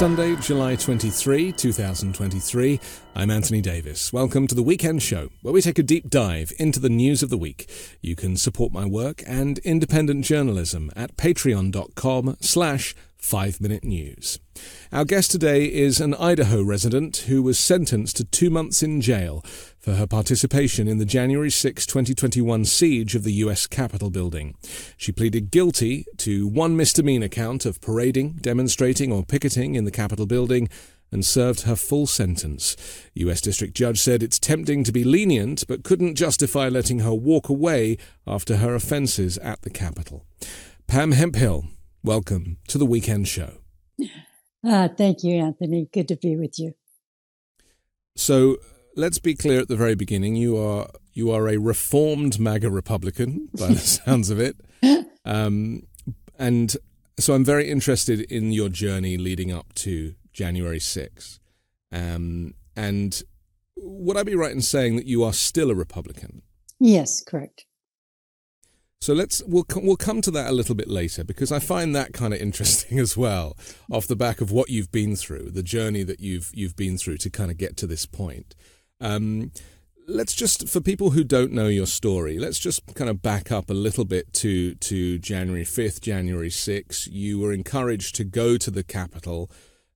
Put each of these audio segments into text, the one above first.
Sunday, July 23, 2023. I'm Anthony Davis. Welcome to the Weekend Show, where we take a deep dive into the news of the week. You can support my work and independent journalism at patreon.com slash 5 Minute News. Our guest today is an Idaho resident who was sentenced to two months in jail for her participation in the January 6, 2021 siege of the U.S. Capitol building. She pleaded guilty to one misdemeanor count of parading, demonstrating, or picketing in the Capitol building and served her full sentence. U.S. District Judge said it's tempting to be lenient, but couldn't justify letting her walk away after her offences at the Capitol. Pam Hemphill, welcome to the Weekend Show. Uh, thank you, Anthony. Good to be with you. So, let's be clear at the very beginning. You are you are a reformed MAGA Republican, by the sounds of it, um, and so I'm very interested in your journey leading up to January 6th. Um, and would I be right in saying that you are still a Republican? Yes, correct. So let's we'll we'll come to that a little bit later because I find that kind of interesting as well, off the back of what you've been through, the journey that you've you've been through to kind of get to this point. Um, let's just, for people who don't know your story, let's just kind of back up a little bit to to January fifth, January sixth. You were encouraged to go to the Capitol.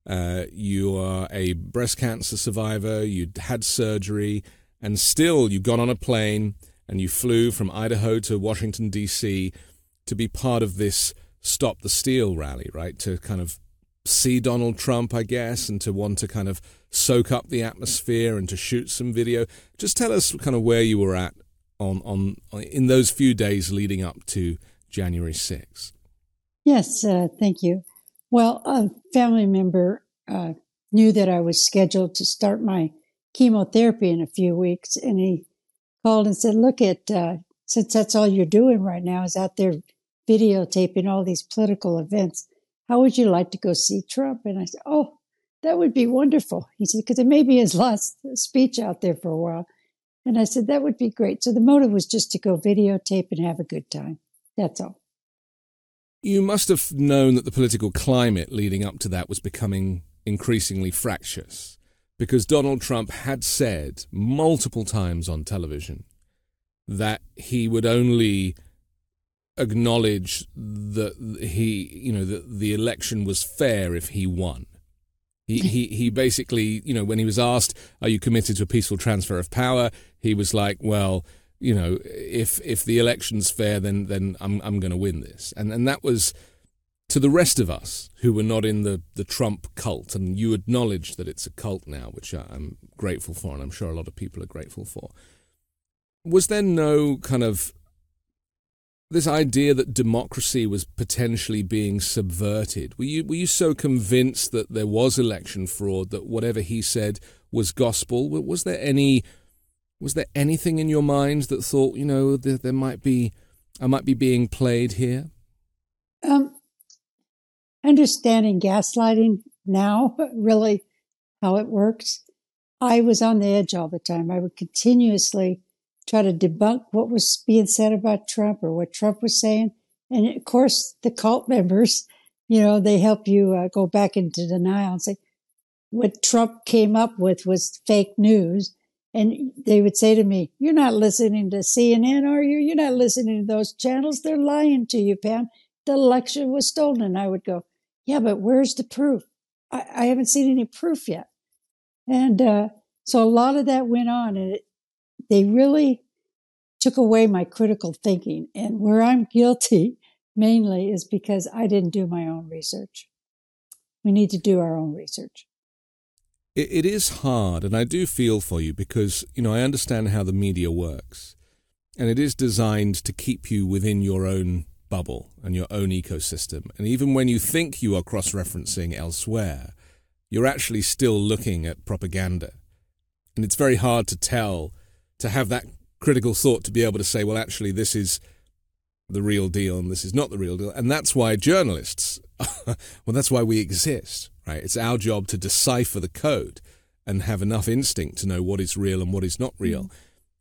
Uh, you are a breast cancer survivor. You'd had surgery, and still you got on a plane and you flew from Idaho to Washington D.C. to be part of this Stop the Steal rally, right? To kind of see Donald Trump, I guess, and to want to kind of soak up the atmosphere and to shoot some video. Just tell us kind of where you were at on on, in those few days leading up to January 6th. Yes, uh, thank you. Well, a family member uh, knew that I was scheduled to start my chemotherapy in a few weeks, and he called and said, "Look at uh, since that's all you're doing right now is out there videotaping all these political events." How would you like to go see Trump? And I said, Oh, that would be wonderful. He said, Because it may be his last speech out there for a while. And I said, That would be great. So the motive was just to go videotape and have a good time. That's all. You must have known that the political climate leading up to that was becoming increasingly fractious because Donald Trump had said multiple times on television that he would only acknowledge that he, you know, that the election was fair if he won. He, he, he basically, you know, when he was asked, "Are you committed to a peaceful transfer of power?" He was like, "Well, you know, if if the election's fair, then then I'm I'm going to win this." And and that was to the rest of us who were not in the the Trump cult, and you acknowledge that it's a cult now, which I'm grateful for, and I'm sure a lot of people are grateful for. Was there no kind of this idea that democracy was potentially being subverted. Were you were you so convinced that there was election fraud that whatever he said was gospel? Was there any was there anything in your mind that thought you know there, there might be I might be being played here? Um, understanding gaslighting now, really how it works. I was on the edge all the time. I would continuously try to debunk what was being said about Trump or what Trump was saying. And of course, the cult members, you know, they help you uh, go back into denial and say what Trump came up with was fake news. And they would say to me, You're not listening to CNN, are you? You're not listening to those channels. They're lying to you, Pam. The election was stolen. And I would go, Yeah, but where's the proof? I, I haven't seen any proof yet. And uh, so a lot of that went on. And it, they really took away my critical thinking. And where I'm guilty mainly is because I didn't do my own research. We need to do our own research. It, it is hard, and I do feel for you because, you know, I understand how the media works. And it is designed to keep you within your own bubble and your own ecosystem. And even when you think you are cross referencing elsewhere, you're actually still looking at propaganda. And it's very hard to tell, to have that critical thought to be able to say, well, actually, this is the real deal and this is not the real deal. And that's why journalists, well, that's why we exist, right? It's our job to decipher the code and have enough instinct to know what is real and what is not real. Mm.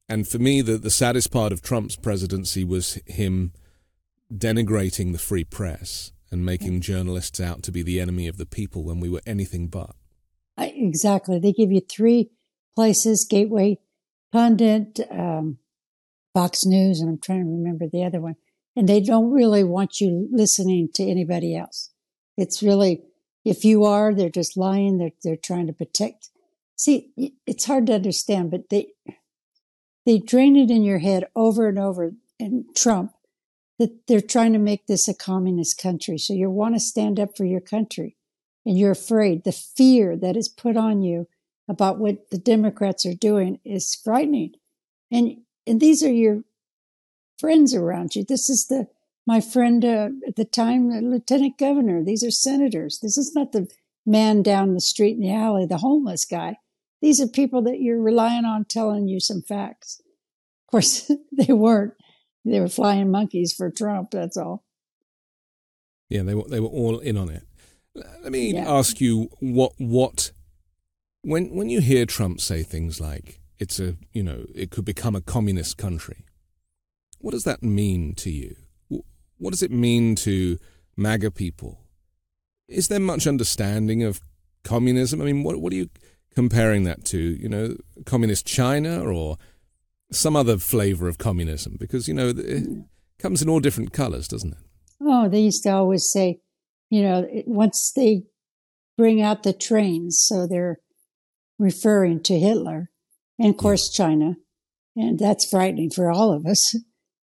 And for me, the, the saddest part of Trump's presidency was him denigrating the free press and making journalists out to be the enemy of the people when we were anything but. Exactly. They give you three places Gateway, Pundit, um, Fox News, and I'm trying to remember the other one. And they don't really want you listening to anybody else. It's really, if you are, they're just lying. They're, they're trying to protect. See, it's hard to understand, but they, they drain it in your head over and over. And Trump, that they're trying to make this a communist country. So you want to stand up for your country and you're afraid. The fear that is put on you about what the Democrats are doing is frightening. And, and these are your friends around you. This is the, my friend uh, at the time, the lieutenant governor. These are senators. This is not the man down the street in the alley, the homeless guy. These are people that you're relying on telling you some facts. Of course, they weren't. They were flying monkeys for Trump. That's all. Yeah, they were they were all in on it. Let me yeah. ask you what what when when you hear Trump say things like it's a you know it could become a communist country, what does that mean to you? What does it mean to MAGA people? Is there much understanding of communism? I mean, what what are you comparing that to? You know, communist China or some other flavor of communism? Because, you know, it comes in all different colors, doesn't it? Oh, they used to always say, you know, once they bring out the trains, so they're referring to Hitler and, of course, yeah. China. And that's frightening for all of us.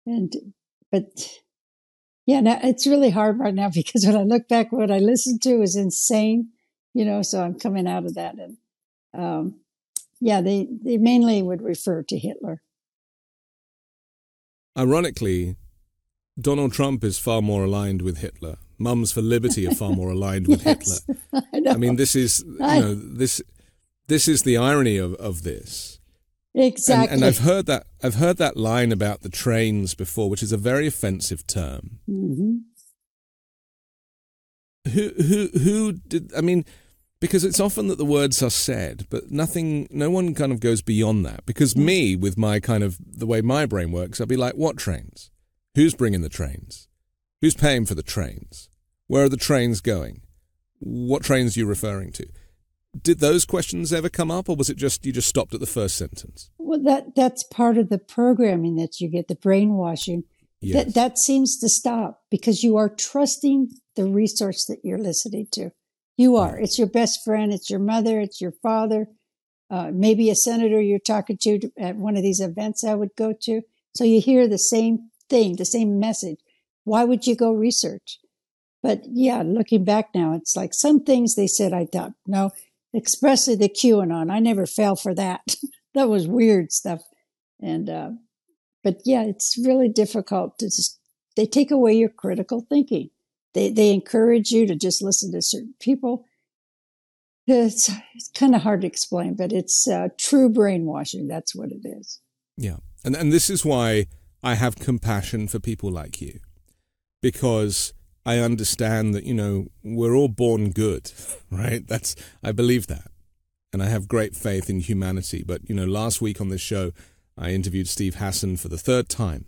And, but yeah, now it's really hard right now because when I look back, what I listened to was insane, you know, so I'm coming out of that. And, um, yeah, they, they mainly would refer to Hitler. Ironically, Donald Trump is far more aligned with Hitler. Mums for Liberty are far more aligned with yes, Hitler. I, I, mean, this is you know this this is the irony of, of this. Exactly. And, and, I've heard that I've heard that line about the trains before, which is a very offensive term. Mm-hmm. Who who who did? I mean, because it's often that the words are said, but nothing, no one kind of goes beyond that. Because hmm. me, with my kind of the way my brain works, I'll be like, what trains? Who's bringing the trains? Who's paying for the trains? Where are the trains going? What trains are you referring to? Did those questions ever come up, or was it just you just stopped at the first sentence? Well, that that's part of the programming that you get, the brainwashing. Yes. That that seems to stop because you are trusting the resource that you're listening to. You are. It's your best friend. It's your mother. It's your father. Uh, maybe a senator you're talking to at one of these events I would go to. So you hear the same thing, the same message. Why would you go research? But yeah, looking back now, it's like some things they said I thought, no, especially the QAnon. I never fell for that. that was weird stuff. And, uh, but yeah, it's really difficult to just, they take away your critical thinking. They they encourage you to just listen to certain people. It's, it's kind of hard to explain, but it's uh, true brainwashing. That's what it is. Yeah, and and this is why I have compassion for people like you, because I understand that you know we're all born good, right? That's I believe that, and I have great faith in humanity. But you know, last week on this show, I interviewed Steve Hassan for the third time,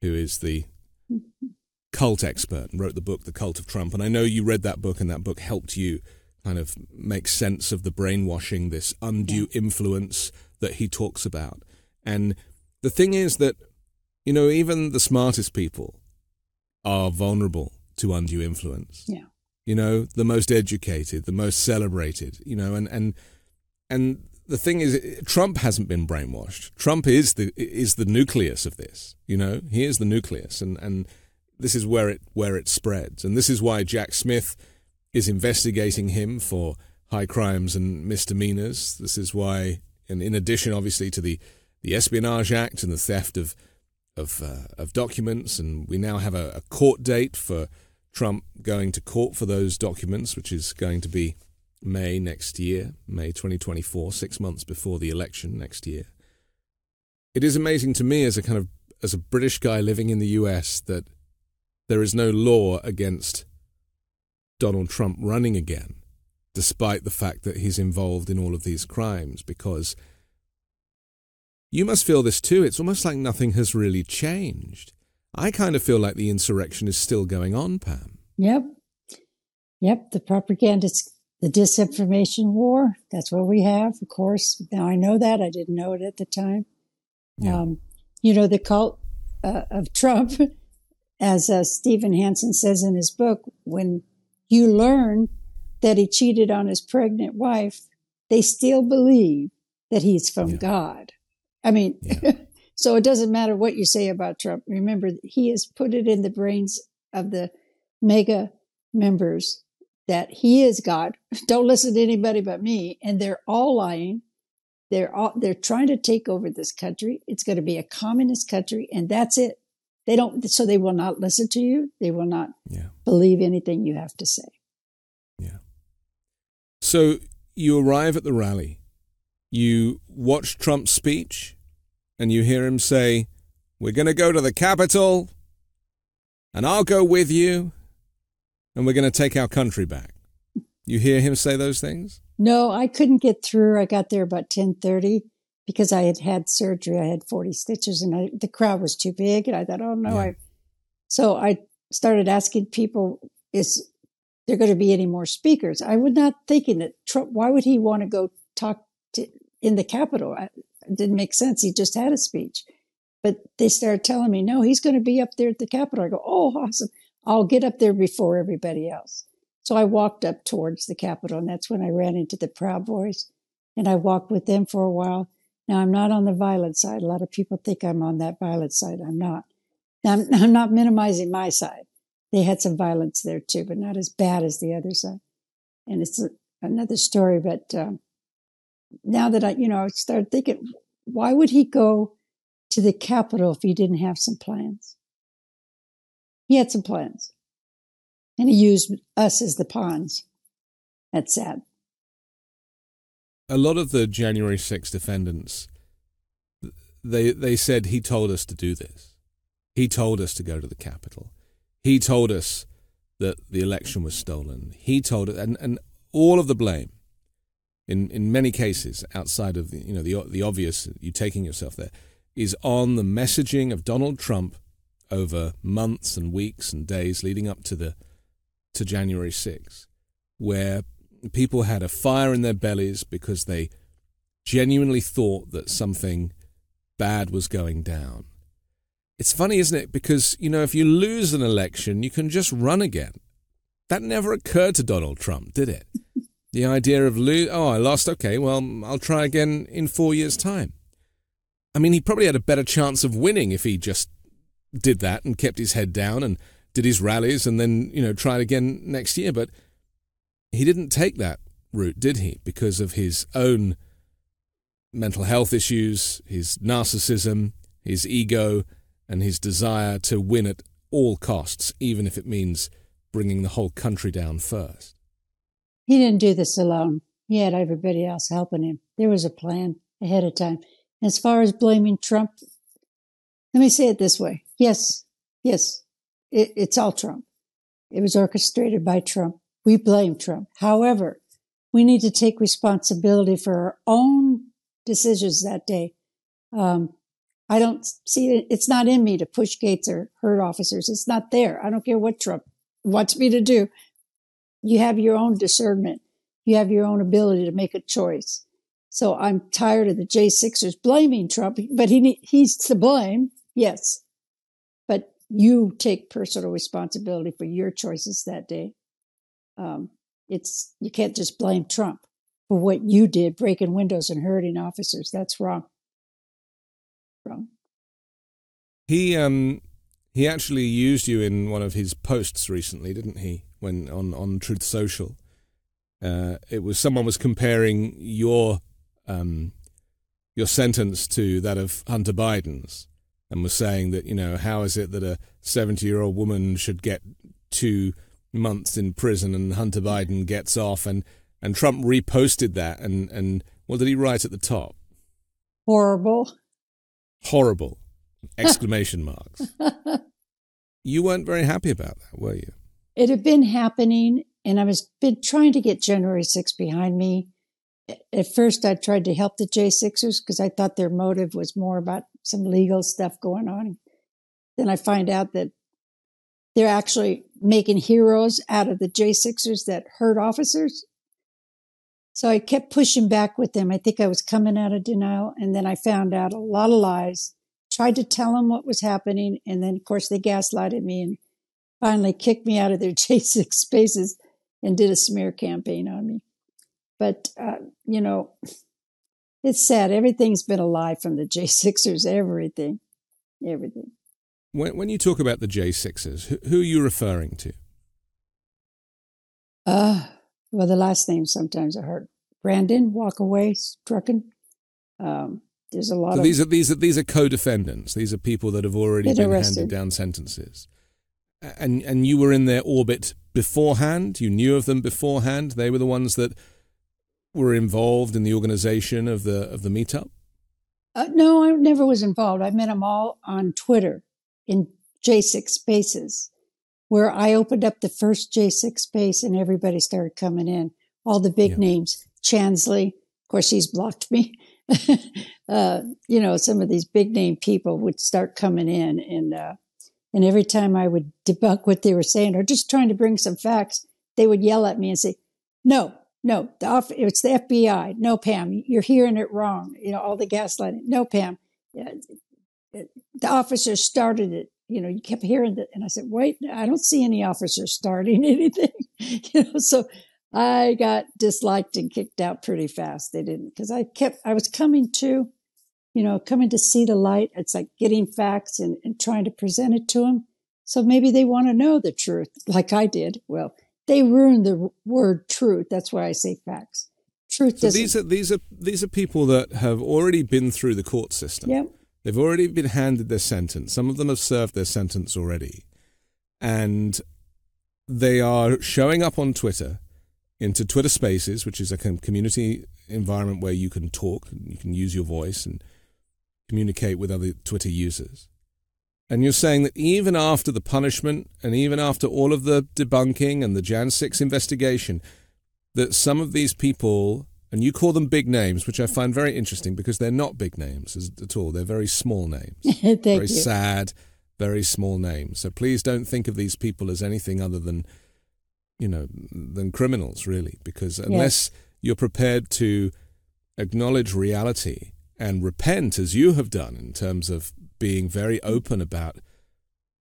who is the cult expert and wrote the book The Cult of Trump. And I know you read that book, and that book helped you kind of make sense of the brainwashing, this undue yeah. influence that he talks about. And the thing is that, you know, even the smartest people are vulnerable to undue influence. Yeah. You know, the most educated, the most celebrated, you know, and and and the thing is, Trump hasn't been brainwashed. Trump is the is the nucleus of this. You know, he is the nucleus, and and this is where it where it spreads, and this is why Jack Smith is investigating him for high crimes and misdemeanors. This is why, and in addition, obviously, to the the Espionage Act and the theft of of uh, of documents, and we now have a, a court date for Trump going to court for those documents, which is going to be May next year, May 2024, six months before the election next year. It is amazing to me as a kind of as a British guy living in the US that there is no law against Donald Trump running again, despite the fact that he's involved in all of these crimes, because you must feel this too. It's almost like nothing has really changed. I kind of feel like the insurrection is still going on, Pam. Yep. Yep. The propagandist the disinformation war. That's what we have, of course. Now I know that. I didn't know it at the time. Yeah. Um, you know, the cult uh, of Trump, as uh, Steven Hassan says in his book, when you learn that he cheated on his pregnant wife, they still believe that he's from yeah. God. I mean, yeah. so it doesn't matter what you say about Trump. Remember, he has put it in the brains of the MAGA members that he is God. Don't listen to anybody but me. And they're all lying. They're all, they're trying to take over this country. It's going to be a communist country and that's it. They don't, so they will not listen to you. They will not yeah. believe anything you have to say. Yeah. So you arrive at the rally, you watch Trump's speech, and you hear him say, We're going to go to the Capitol, and I'll go with you, and we're going to take our country back. You hear him say those things? No, I couldn't get through. I got there about 1030 because I had had surgery. I had 40 stitches and I, the crowd was too big. And I thought, oh no, yeah. I, so I started asking people, is there going to be any more speakers? I was not thinking that Trump, why would he want to go talk to, in the Capitol? I, it didn't make sense. He just had a speech. But they started telling me, no, he's going to be up there at the Capitol. I go, oh, awesome. I'll get up there before everybody else. So I walked up towards the Capitol, and that's when I ran into the Proud Boys. And I walked with them for a while. Now, I'm not on the violent side. A lot of people think I'm on that violent side. I'm not. I'm, I'm not minimizing my side. They had some violence there too, but not as bad as the other side. And it's a, another story. But um, now that I, you know, I started thinking, why would he go to the Capitol if he didn't have some plans? He had some plans. And he used us as the pawns. That's sad. A lot of the January 6 defendants, they, they said he told us to do this. He told us to go to the Capitol. He told us that the election was stolen. He told it, and, and all of the blame, in, in many cases, outside of the, you know, the, the obvious, you taking yourself there, is on the messaging of Donald Trump over months and weeks and days leading up to the to January 6, where people had a fire in their bellies because they genuinely thought that something bad was going down. It's funny, isn't it? Because, you know, if you lose an election, you can just run again. That never occurred to Donald Trump, did it? The idea of lose, oh, I lost, okay, well, I'll try again in four years' time. I mean, he probably had a better chance of winning if he just did that and kept his head down and did his rallies and then, you know, tried again next year. But he didn't take that route, did he? Because of his own mental health issues, his narcissism, his ego, and his desire to win at all costs, even if it means bringing the whole country down first. He didn't do this alone. He had everybody else helping him. There was a plan ahead of time. As far as blaming Trump, let me say it this way Yes, yes, it, it's all Trump. It was orchestrated by Trump. We blame Trump. However, we need to take responsibility for our own decisions that day. Um, I don't see it. It's not in me to push gates or hurt officers. It's not there. I don't care what Trump wants me to do. You have your own discernment. You have your own ability to make a choice. So I'm tired of the J6ers blaming Trump, but he he's to blame. Yes But you take personal responsibility for your choices that day. Um, it's you can't just blame Trump. for what you did, breaking windows and hurting officers. That's wrong. Wrong. He um he actually used you in one of his posts recently, didn't he? When on on Truth Social, uh, it was someone was comparing your um your sentence to that of Hunter Biden's, and was saying that you know how is it that a seventy year old woman should get two months in prison and Hunter Biden gets off and and Trump reposted that and and what did he write at the top? Horrible. Horrible exclamation marks. you weren't very happy about that, were you? It had been happening, and I was been trying to get January 6 behind me. At first, I tried to help the J6ers because I thought their motive was more about some legal stuff going on. Then I find out that they're actually making heroes out of the J6ers that hurt officers. So I kept pushing back with them. I think I was coming out of denial. And then I found out a lot of lies tried to tell them what was happening. And then, of course, they gaslighted me and finally kicked me out of their J6 spaces and did a smear campaign on me. But, uh, you know, it's sad. Everything's been a lie from the J6ers, everything, everything. When, when you talk about the J6ers, who, who are you referring to? Uh, well, the last name sometimes I heard. Brandon, walk away, Straka. Um, there's a lot so of these are these are these are co-defendants. These are people that have already been arrested. handed down sentences, and and you were in their orbit beforehand. You knew of them beforehand. They were the ones that were involved in the organization of the of the meetup. Uh, no, I never was involved. I met them all on Twitter in J6 Spaces, where I opened up the first J6 space and everybody started coming in. All the big yeah. names, Chansley, of course, he's blocked me. uh, you know, some of these big name people would start coming in, and uh, and every time I would debunk what they were saying or just trying to bring some facts, they would yell at me and say, "No, no, the off- it's the FBI. No, Pam, you're hearing it wrong. You know, all the gaslighting. No, Pam, the officer started it. You know, you kept hearing that, and I said, "Wait, I don't see any officers starting anything." you know, so I got disliked and kicked out pretty fast. They didn't because I kept I was coming to, you know, coming to see the light. It's like getting facts and, and trying to present it to them. So maybe they want to know the truth, like I did. Well, they ruined the word truth. That's why I say facts. Truth. So these are these are these are people that have already been through the court system. Yep. They've already been handed their sentence. Some of them have served their sentence already, and they are showing up on Twitter into Twitter Spaces, which is a community environment where you can talk, you can use your voice and communicate with other Twitter users. And you're saying that even after the punishment and even after all of the debunking and the Jan 6 investigation, that some of these people, and you call them big names, which I find very interesting because they're not big names at all. They're very small names. very you. sad, very small names. So please don't think of these people as anything other than you know, than criminals, really, because unless yes. you're prepared to acknowledge reality and repent, as you have done, in terms of being very open about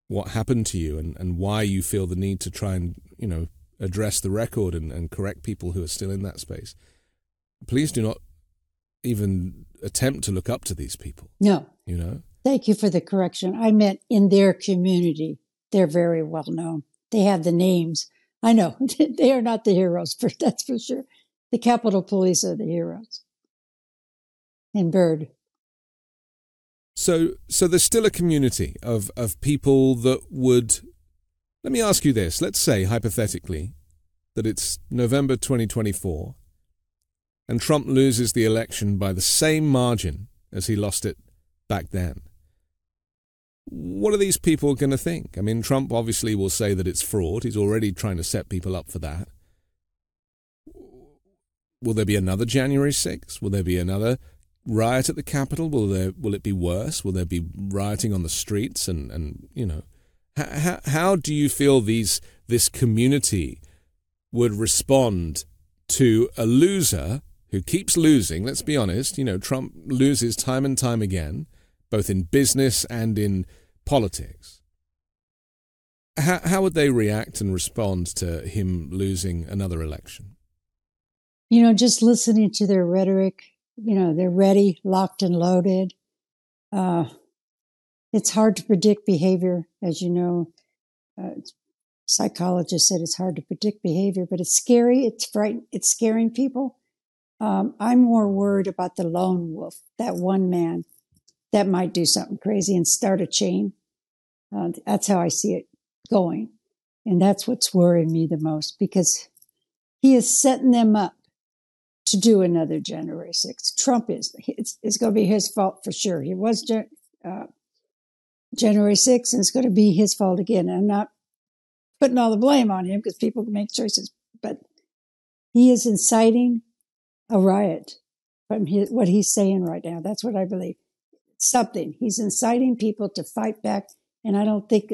what happened to you and, and why you feel the need to try and, you know, address the record and, and correct people who are still in that space, please do not even attempt to look up to these people. No. You know? Thank you for the correction. I meant in their community. They're very well known. They have the names I know they are not the heroes, for that's for sure. The Capitol Police are the heroes. And Bird. So, so there's still a community of of people that would. Let me ask you this. Let's say hypothetically that it's November 2024, and Trump loses the election by the same margin as he lost it back then what are these people going to think? I mean, Trump obviously will say that it's fraud. He's already trying to set people up for that. Will there be another January 6th? Will there be another riot at the Capitol? Will there will it be worse? Will there be rioting on the streets? And, and you know, how, how do you feel these this community would respond to a loser who keeps losing? Let's be honest. You know, Trump loses time and time again, both in business and in politics. How, how would they react and respond to him losing another election? you know, just listening to their rhetoric, you know, they're ready, locked and loaded. Uh, it's hard to predict behavior, as you know. Uh, psychologists said it's hard to predict behavior, but it's scary. It's frightened. It's scaring people. Um, I'm more worried about the lone wolf, that one man that might do something crazy and start a chain. Uh, that's how I see it going. And that's what's worrying me the most because he is setting them up to do another January 6th. Trump is. It's, it's going to be his fault for sure. He was uh, January 6th and it's going to be his fault again. I'm not putting all the blame on him because people can make choices, but he is inciting a riot from his, what he's saying right now. That's what I believe. Something. He's inciting people to fight back. And I don't think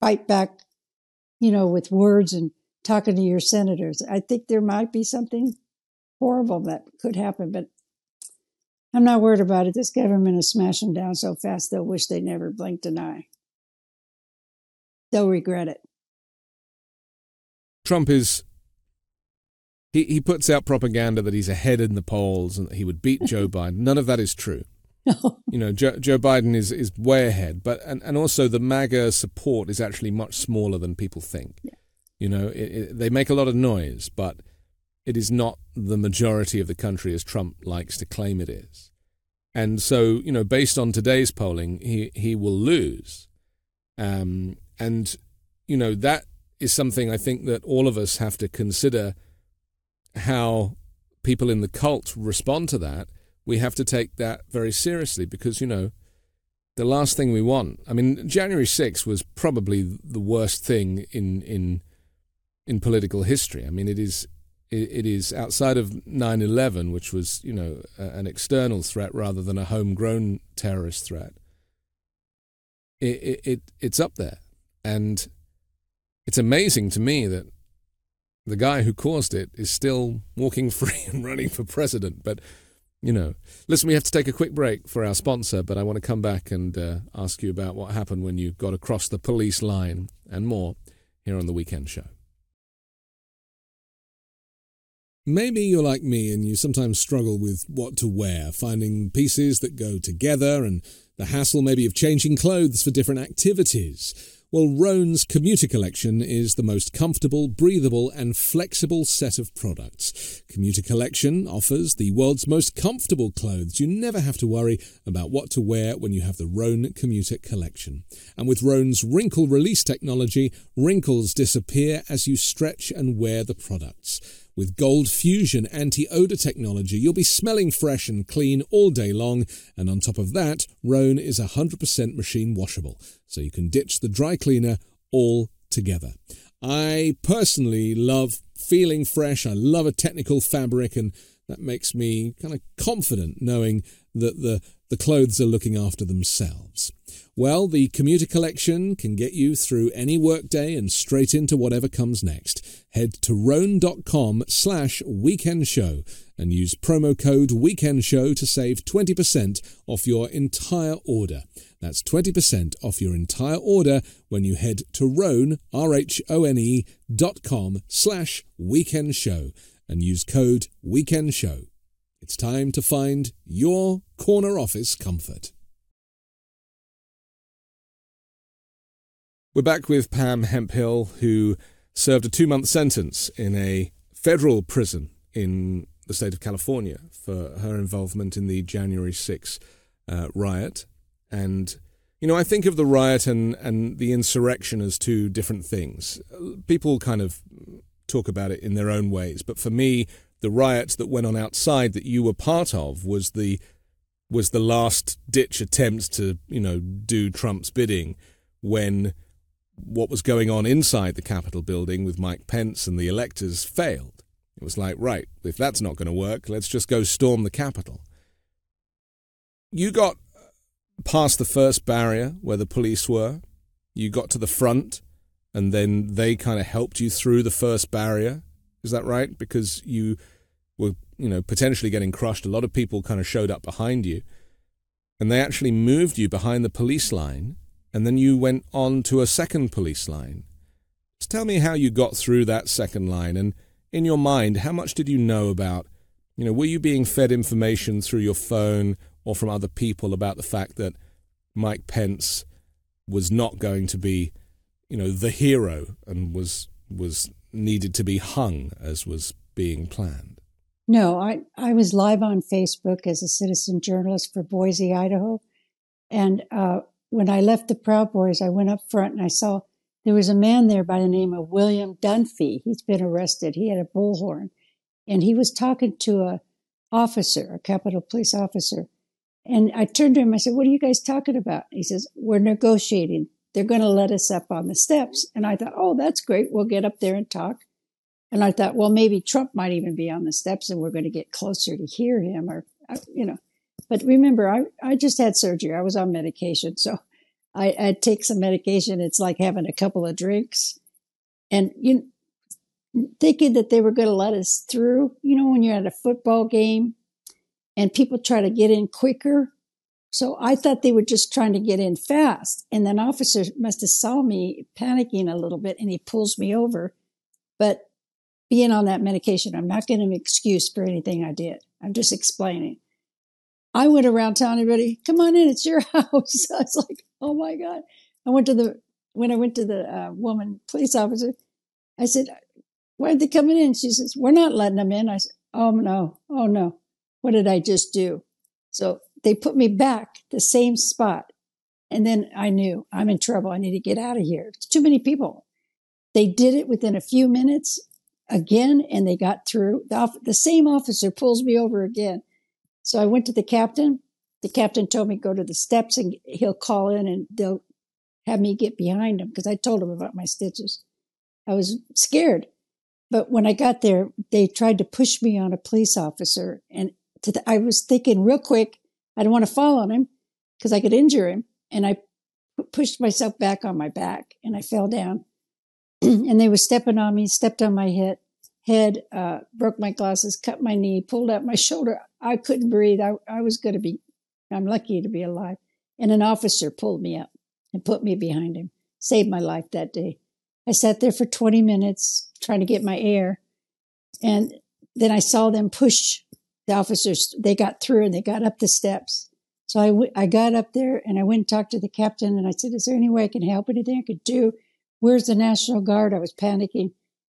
fight back, you know, with words and talking to your senators. I think there might be something horrible that could happen, but I'm not worried about it. This government is smashing down so fast they'll wish they never blinked an eye. They'll regret it. Trump is he, he puts out propaganda that he's ahead in the polls and that he would beat Joe Biden. None of that is true. No. You know, Joe, Joe Biden is, is way ahead, but and, and also the MAGA support is actually much smaller than people think. Yeah. You know, it, it, they make a lot of noise, but it is not the majority of the country as Trump likes to claim it is. And so, you know, based on today's polling, he, he will lose. Um, and, you know, that is something I think that all of us have to consider how people in the cult respond to that. We have to take that very seriously because, you know, the last thing we want. I mean, January 6th was probably the worst thing in in in political history. I mean, it is it, it is outside of 9/11, which was you know an external threat rather than a homegrown terrorist threat. It, it, it it's up there, and it's amazing to me that the guy who caused it is still walking free and running for president. But, you know, listen, we have to take a quick break for our sponsor, but I want to come back and uh, ask you about what happened when you got across the police line and more here on the weekend show. Maybe you're like me and you sometimes struggle with what to wear, finding pieces that go together and the hassle maybe of changing clothes for different activities. Well, Rhone's Commuter Collection is the most comfortable, breathable, and flexible set of products. Commuter Collection offers the world's most comfortable clothes. You never have to worry about what to wear when you have the Rhone Commuter Collection. And with Rhone's wrinkle release technology, wrinkles disappear as you stretch and wear the products. With Gold Fusion anti odor technology, you'll be smelling fresh and clean all day long. And on top of that, Rhone is 100% machine washable, so you can ditch the dry cleaner all together. I personally love feeling fresh. I love a technical fabric, and that makes me kind of confident knowing that the, the clothes are looking after themselves. Well, the commuter collection can get you through any workday and straight into whatever comes next. Head to rhone.com slash weekend show and use promo code weekend show to save 20% off your entire order. That's 20% off your entire order when you head to Rhone, R-H-O-N-E dot com slash weekend show and use code weekend show. It's time to find your corner office comfort. We're back with Pam Hemphill, who served a two month sentence in a federal prison in the state of California for her involvement in the January 6 uh, riot. And, you know, I think of the riot and, and the insurrection as two different things. People kind of talk about it in their own ways, but for me, the riot that went on outside that you were part of was the was the last ditch attempt to you know do Trump's bidding when what was going on inside the Capitol building with Mike Pence and the electors failed. It was like, right, if that's not going to work, let's just go storm the Capitol. You got past the first barrier where the police were, you got to the front, and then they kind of helped you through the first barrier. Is that right? Because you were, you know, potentially getting crushed. A lot of people kind of showed up behind you, and they actually moved you behind the police line and then you went on to a second police line. Just tell me how you got through that second line, and in your mind, how much did you know about, you know, were you being fed information through your phone or from other people about the fact that Mike Pence was not going to be, you know, the hero and was was needed to be hung as was being planned? No, I, I was live on Facebook as a citizen journalist for Boise, Idaho. And uh, when I left the Proud Boys, I went up front and I saw there was a man there by the name of William Dunphy. He's been arrested. He had a bullhorn, and he was talking to a officer, a Capitol Police officer. And I turned to him. I said, "What are you guys talking about?" He says, "We're negotiating. They're going to let us up on the steps." And I thought, "Oh, that's great. We'll get up there and talk." And I thought, well, maybe Trump might even be on the steps, and we're going to get closer to hear him, or uh, you know. But remember, I I just had surgery. I was on medication, so I, I take some medication. It's like having a couple of drinks. And you thinking that they were going to let us through, you know, when you're at a football game and people try to get in quicker. So I thought they were just trying to get in fast. And then officer must have saw me panicking a little bit and he pulls me over. But being on that medication, I'm not getting an excuse for anything I did. I'm just explaining. I went around telling everybody, come on in, it's your house. I was like, oh my God. I went to the, when I went to the uh, woman police officer, I said, why are they coming in? She says, we're not letting them in. I said, oh no, oh no. What did I just do? So they put me back the same spot. And then I knew I'm in trouble. I need to get out of here. It's too many people. They did it within a few minutes again, and they got through. The, the same officer pulls me over again. So I went to the captain. The captain told me go to the steps and he'll call in and they'll have me get behind him because I told him about my stitches. I was scared. But when I got there, they tried to push me on a police officer. And the, I was thinking real quick, I don't want to fall on him because I could injure him. And I pushed myself back on my back and I fell down. and they were stepping on me, stepped on my head head, uh, broke my glasses, cut my knee, pulled out my shoulder. I couldn't breathe. I, I was going to be, I'm lucky to be alive. And an officer pulled me up and put me behind him, saved my life that day. I sat there for 20 minutes trying to get my air. And then I saw them push the officers. They got through and they got up the steps. So I, w- I got up there and I went and talked to the captain and I said, Is there any way I can help? Anything I could do? Where's the National Guard? I was panicking.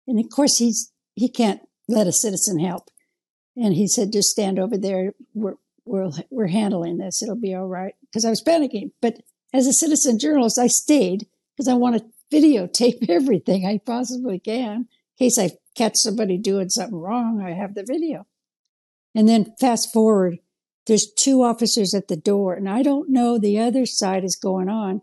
And of course, he's he can't let a citizen help. And he said, just stand over there. We're, we're, we're handling this. It'll be all right. Cause I was panicking. But as a citizen journalist, I stayed because I want to videotape everything I possibly can. In case I catch somebody doing something wrong, I have the video. And then fast forward, there's two officers at the door and I don't know the other side is going on.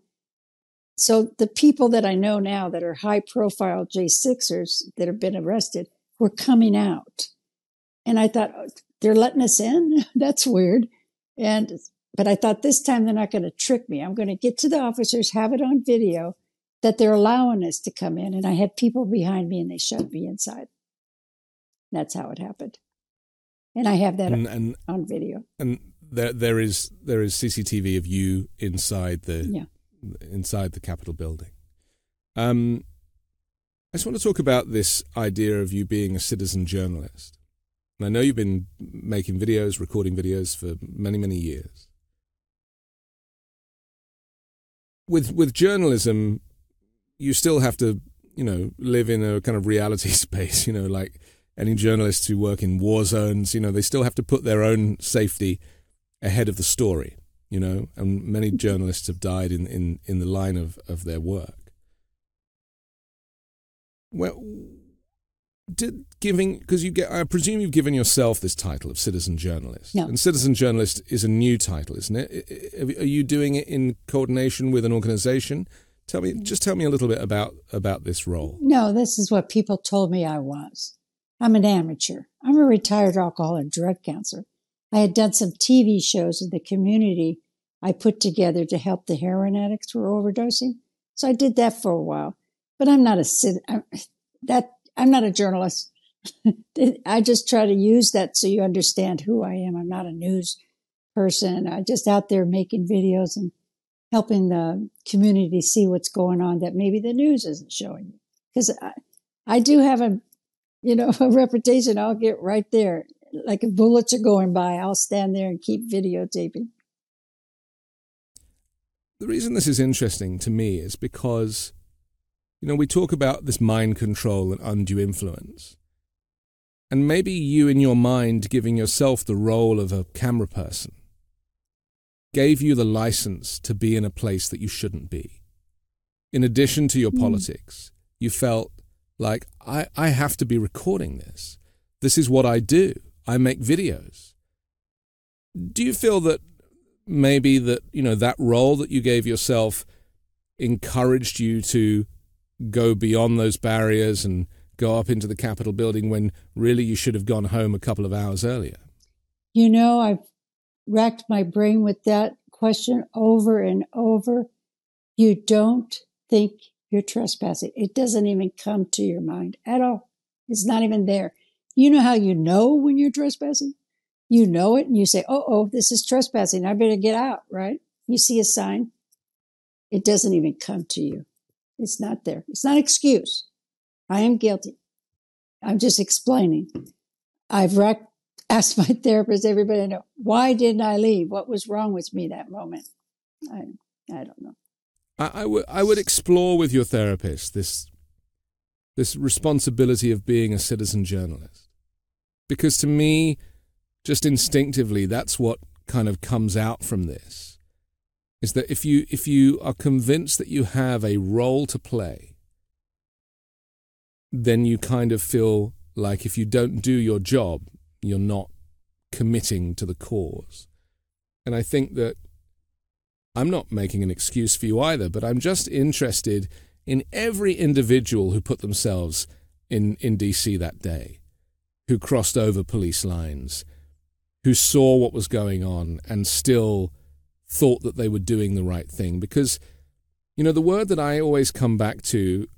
So the people that I know now that are high profile J6ers that have been arrested, were coming out. And I thought, oh, they're letting us in? That's weird. And, but I thought this time they're not going to trick me. I'm going to get to the officers, have it on video that they're allowing us to come in. And I had people behind me and they shoved me inside. That's how it happened. And I have that and, and, on video. And there, there is there is CCTV of you inside the yeah. Inside the Capitol building. Um, I just want to talk about this idea of you being a citizen journalist. And I know you've been making videos, recording videos for many, many years. With with journalism, you still have to, you know, live in a kind of reality space, you know, like any journalists who work in war zones, you know, they still have to put their own safety ahead of the story, you know, and many journalists have died in, in, in the line of, of their work. Well, did giving because you get I presume you've given yourself this title of citizen journalist. No. And citizen journalist is a new title, isn't it? Are you doing it in coordination with an organization? Tell me just tell me a little bit about about this role. No, this is what people told me I was. I'm an amateur. I'm a retired alcohol and drug counselor. I had done some TV shows in the community I put together to help the heroin addicts who were overdosing. So I did that for a while but I'm not a I'm, that I'm not a journalist. I just try to use that so you understand who I am. I'm not a news person. I'm just out there making videos and helping the community see what's going on that maybe the news isn't showing you. Because I, I do have a you know, a reputation, I'll get right there. Like if bullets are going by, I'll stand there and keep videotaping. The reason this is interesting to me is because, you know, we talk about this mind control and undue influence. And maybe you, in your mind, giving yourself the role of a camera person, gave you the license to be in a place that you shouldn't be. In addition to your mm. politics, you felt like, I, I have to be recording this. This is what I do. I make videos. Do you feel that maybe that, you know, that role that you gave yourself encouraged you to go beyond those barriers and go up into the Capitol building when really you should have gone home a couple of hours earlier? You know, I've racked my brain with that question over and over. You don't think you're trespassing. It doesn't even come to your mind at all. It's not even there. You know how you know when you're trespassing? You know it and you say, oh, oh, this is trespassing. I better get out, right? You see a sign. It doesn't even come to you. It's not there. It's not an excuse. I am guilty. I'm just explaining. I've asked my therapist, everybody I know, why didn't I leave? What was wrong with me that moment? I, I don't know. I, I, w- I would explore with your therapist this, this responsibility of being a citizen journalist. Because to me, just instinctively, that's what kind of comes out from this. Is that if you, if you are convinced that you have a role to play, then you kind of feel like if you don't do your job, you're not committing to the cause. And I think that I'm not making an excuse for you either, but I'm just interested in every individual who put themselves in, in DC that day, who crossed over police lines, who saw what was going on and still thought that they were doing the right thing. Because, you know, the word that I always come back to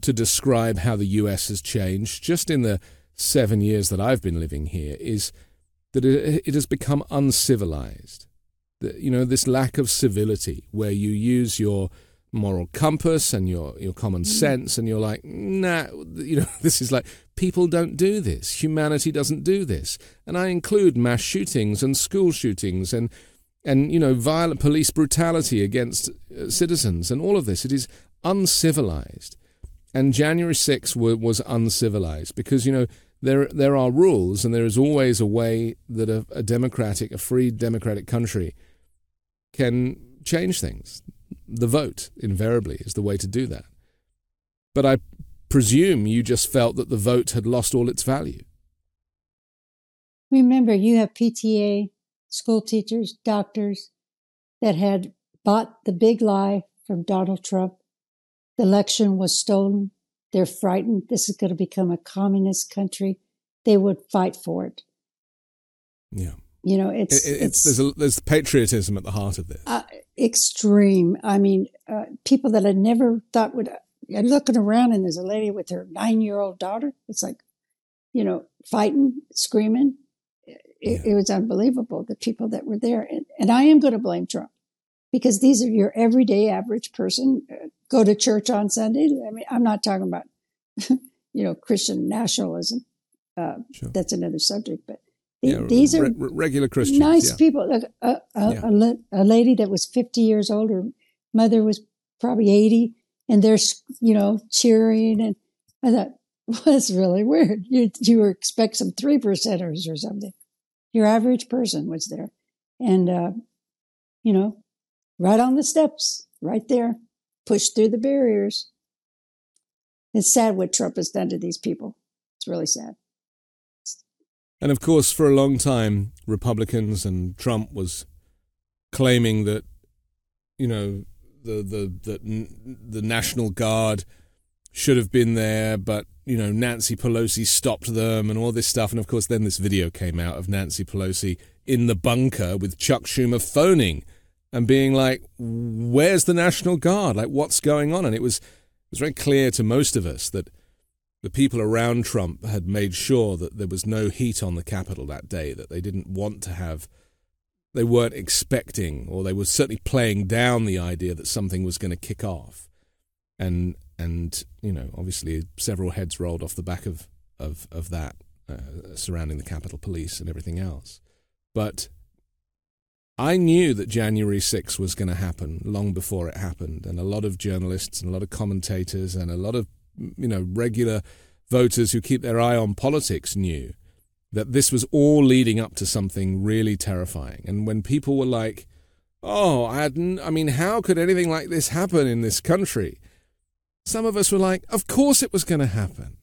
to describe how the US has changed just in the seven years that I've been living here is that it, it has become uncivilized. The, you know, this lack of civility where you use your moral compass and your, your common mm. sense and you're like, nah, you know, this is like, people don't do this. Humanity doesn't do this. And I include mass shootings and school shootings and, and you know, violent police brutality against uh, citizens and all of this. It is uncivilized. And January 6th was uncivilized because, you know, there, there are rules and there is always a way that a, a democratic, a free democratic country can change things. The vote, invariably, is the way to do that. But I presume you just felt that the vote had lost all its value. Remember, you have PTA, school teachers, doctors that had bought the big lie from Donald Trump the election was stolen. They're frightened. This is going to become a communist country. They would fight for it. Yeah. You know, it's, it, it's, it's, there's a, there's patriotism at the heart of this. Uh, extreme. I mean, uh, people that I never thought would. I'm looking around and there's a lady with her nine year old daughter. It's like, you know, fighting, screaming. It, yeah. it, was unbelievable. The people that were there, and, and I am going to blame Trump because these are your everyday average person. Uh, go to church on Sunday. I mean, I'm not talking about, you know, Christian nationalism. Uh, sure. That's another subject, but yeah, these are regular Christians, nice yeah. people. A, a, a, a, lady that was 50 years old, her mother was probably 80, and they're, you know, cheering. And I thought, well, that's really weird. You, you expect some three percenters or something. Your average person was there. And, uh, you know, right on the steps, right there, pushed through the barriers. It's sad what Trump has done to these people. It's really sad. And of course, for a long time, Republicans and Trump was claiming that, you know, the the the the National Guard should have been there, but you know Nancy Pelosi stopped them and all this stuff. And of course, then this video came out of Nancy Pelosi in the bunker with Chuck Schumer phoning and being like, "Where's the National Guard? Like, what's going on?" And it was it was very clear to most of us that the people around Trump had made sure that there was no heat on the Capitol that day. That they didn't want to have, they weren't expecting, or they were certainly playing down the idea that something was going to kick off, and and you know, obviously, several heads rolled off the back of of of that uh, surrounding the Capitol Police and everything else. But I knew that January 6 was going to happen long before it happened, and a lot of journalists and a lot of commentators and a lot of you know regular voters who keep their eye on politics knew that this was all leading up to something really terrifying. And when people were like, "Oh, I hadn't I mean, how could anything like this happen in this country?" Some of us were like, "Of course it was going to happen."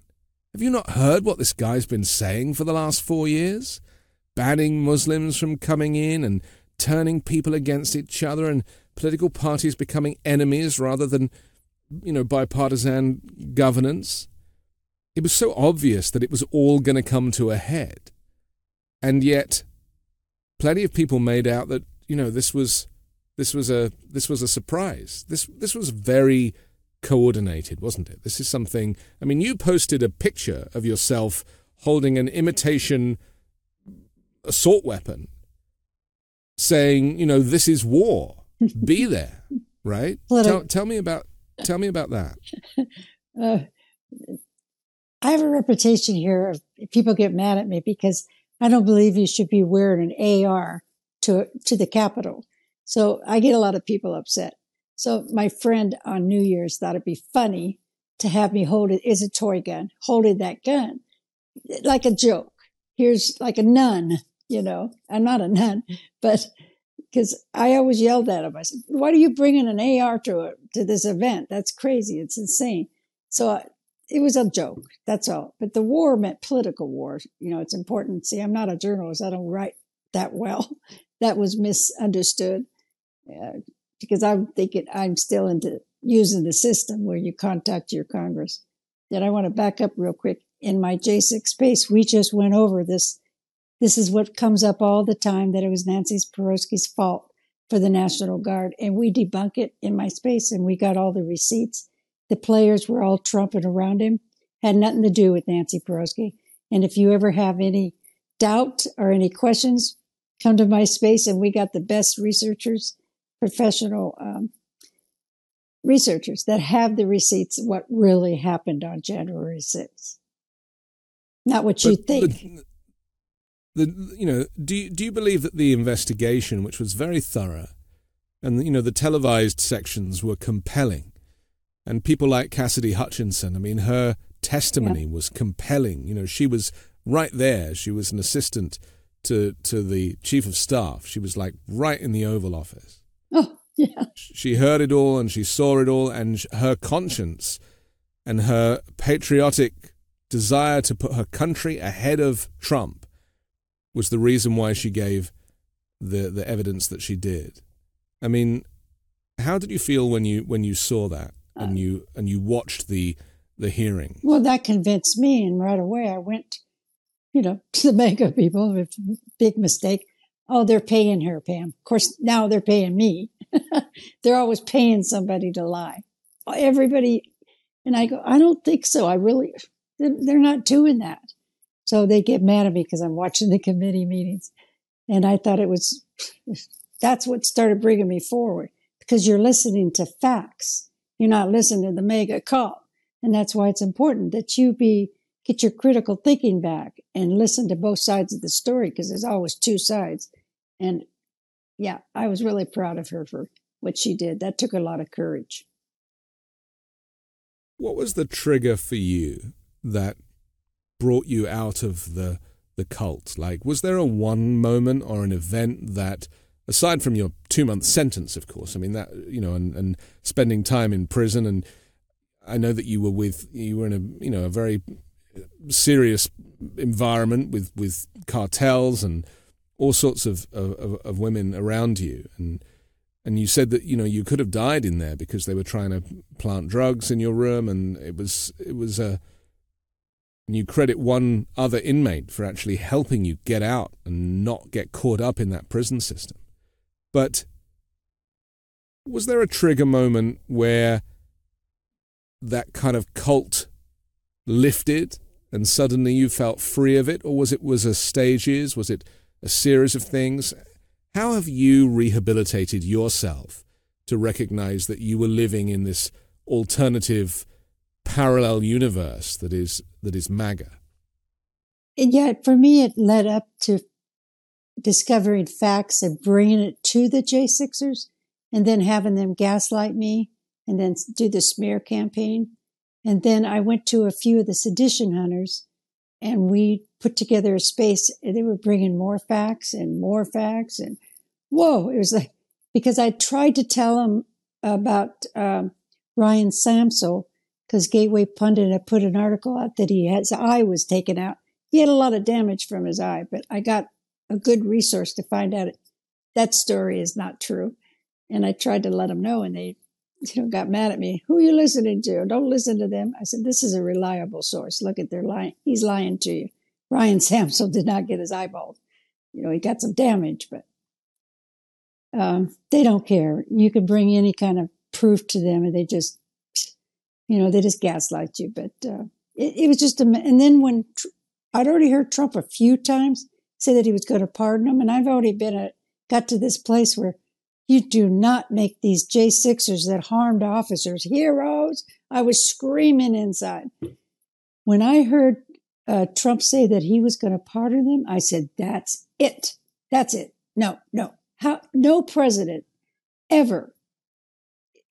Have you not heard what this guy's been saying for the last 4 years? Banning Muslims from coming in and turning people against each other and political parties becoming enemies rather than, you know, bipartisan governance. It was so obvious that it was all going to come to a head. And yet, plenty of people made out that, you know, this was this was a this was a surprise. This this was very coordinated, wasn't it? This is something I mean, you posted a picture of yourself holding an imitation assault weapon saying, you know, this is war. Be there, right? Tell, tell, me about tell me about that. Uh, I have a reputation here of people get mad at me because I don't believe you should be wearing an AR to to the Capitol. So I get a lot of people upset. So my friend on New Year's thought it'd be funny to have me hold it is a toy gun, holding that gun like a joke. Here's like a nun you know, I'm not a nun, but because I always yelled at him. I said, "Why are you bringing an AR to it to this event? That's crazy. It's insane." So I, it was a joke. That's all. But the war meant political war. You know, it's important. See, I'm not a journalist. I don't write that well. That was misunderstood uh, because I'm thinking I'm still into using the system where you contact your Congress. Then I want to back up real quick. In my J6 space, we just went over this this is what comes up all the time that it was Nancy Pelosi's fault for the National Guard. And we debunk it in my space and we got all the receipts. The players were all trumping around him, had nothing to do with Nancy Peroski. And if you ever have any doubt or any questions, come to my space and we got the best researchers, professional um, researchers that have the receipts of what really happened on January 6th. Not what but, you think the you know do you, do you believe that the investigation, which was very thorough, and you know the televised sections were compelling, and people like Cassidy Hutchinson, I mean, her testimony yeah. was compelling. You know, she was right there. She was an assistant to to the chief of staff. She was like right in the Oval Office. Oh, yeah. She heard it all and she saw it all, and her conscience and her patriotic desire to put her country ahead of Trump was the reason why she gave the the evidence that she did. I mean, how did you feel when you when you saw that and uh, you and you watched the the hearing? Well, that convinced me, and right away I went, you know, to the MAGA people. Big mistake. Oh, they're paying her, Pam. Of course, now they're paying me. they're always paying somebody to lie. Everybody, and I go, I don't think so. I really, they're not doing that. So they get mad at me because I'm watching the committee meetings. And I thought it was, that's what started bringing me forward because you're listening to facts. You're not listening to the MAGA call. And that's why it's important that you be, get your critical thinking back and listen to both sides of the story because there's always two sides. And yeah, I was really proud of her for what she did. That took a lot of courage. What was the trigger for you that brought you out of the the cult? Like, was there a one moment or an event that, aside from your two month sentence, of course, I mean that you know, and, and spending time in prison, and I know that you were with you were in a you know a very serious environment with with cartels and all sorts of, of, of women around you and and you said that you know you could have died in there because they were trying to plant drugs in your room and it was it was a and you credit one other inmate for actually helping you get out and not get caught up in that prison system. But was there a trigger moment where that kind of cult lifted and suddenly you felt free of it or was it was a stages was it a series of things how have you rehabilitated yourself to recognize that you were living in this alternative parallel universe that is that is MAGA? and yet for me, it led up to discovering facts and bringing it to the J6ers and then having them gaslight me and then do the smear campaign. And then I went to a few of the sedition hunters and we put together a space they were bringing more facts and more facts and whoa, it was like, because I tried to tell them about um, Ryan Samsel because Gateway Pundit had put an article out that he his eye was taken out. He had a lot of damage from his eye, but I got a good resource to find out that story is not true. And I tried to let them know, and they you know, got mad at me. Who are you listening to? Don't listen to them. I said, this is a reliable source. Look at their lying. He's lying to you. Ryan Samsel did not get his eyeball. You know, he got some damage, but um, they don't care. You can bring any kind of proof to them, and they just, you know, they just gaslight you. But uh, it, it, was just a. And then when tr- I'd already heard Trump a few times say that he was going to pardon them, and I've already been a, got to this place where you do not make these J6ers that harmed officers heroes. I was screaming inside. When I heard uh, Trump say that he was going to pardon them, I said, that's it. That's it. No, no. How, no president ever,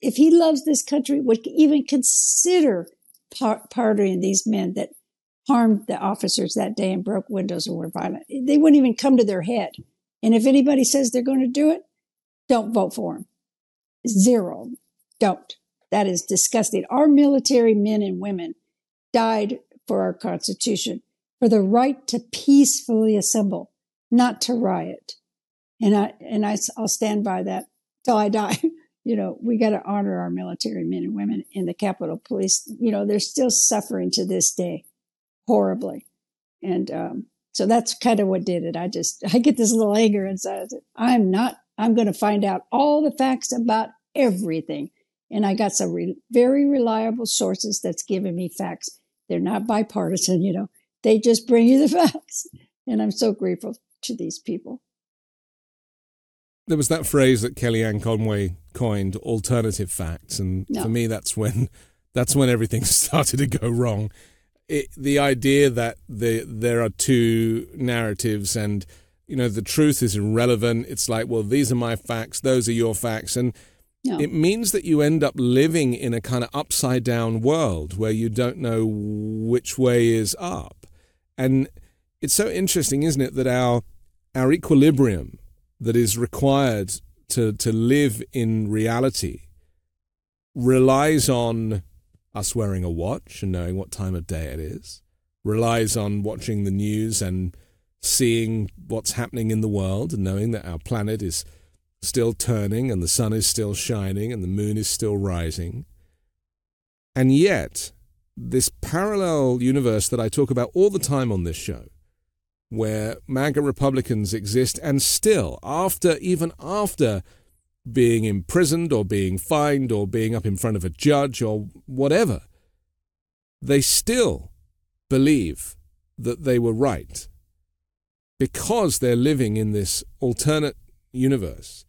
if he loves this country, would even consider par- pardoning these men that harmed the officers that day and broke windows and were violent. They wouldn't even come to their head. And if anybody says they're going to do it, don't vote for him. Zero. Don't. That is disgusting. Our military men and women died for our Constitution, for the right to peacefully assemble, not to riot. And I and I, I'll stand by that till I die. you know, we got to honor our military men and women in the Capitol Police. You know, they're still suffering to this day, horribly, and um, so that's kind of what did it. I just I get this little anger inside. I'm not I'm going to find out all the facts about everything. And I got some re- very reliable sources that's giving me facts. They're not bipartisan, you know, they just bring you the facts. And I'm so grateful to these people. There was that phrase that Kellyanne Conway coined, alternative facts. And no. for me, that's when, that's when everything started to go wrong. It, the idea that the, there are two narratives and you know, the truth is irrelevant. It's like, well, these are my facts, those are your facts. And no. it means that you end up living in a kind of upside down world where you don't know which way is up. And it's so interesting, isn't it, that our our equilibrium that is required to, to live in reality relies on us wearing a watch and knowing what time of day it is, relies on watching the news and seeing what's happening in the world and knowing that our planet is still turning and the sun is still shining and the moon is still rising. And yet, this parallel universe that I talk about all the time on this show, where MAGA Republicans exist and still, after, even after being imprisoned or being fined or being up in front of a judge or whatever, they still believe that they were right because they're living in this alternate universe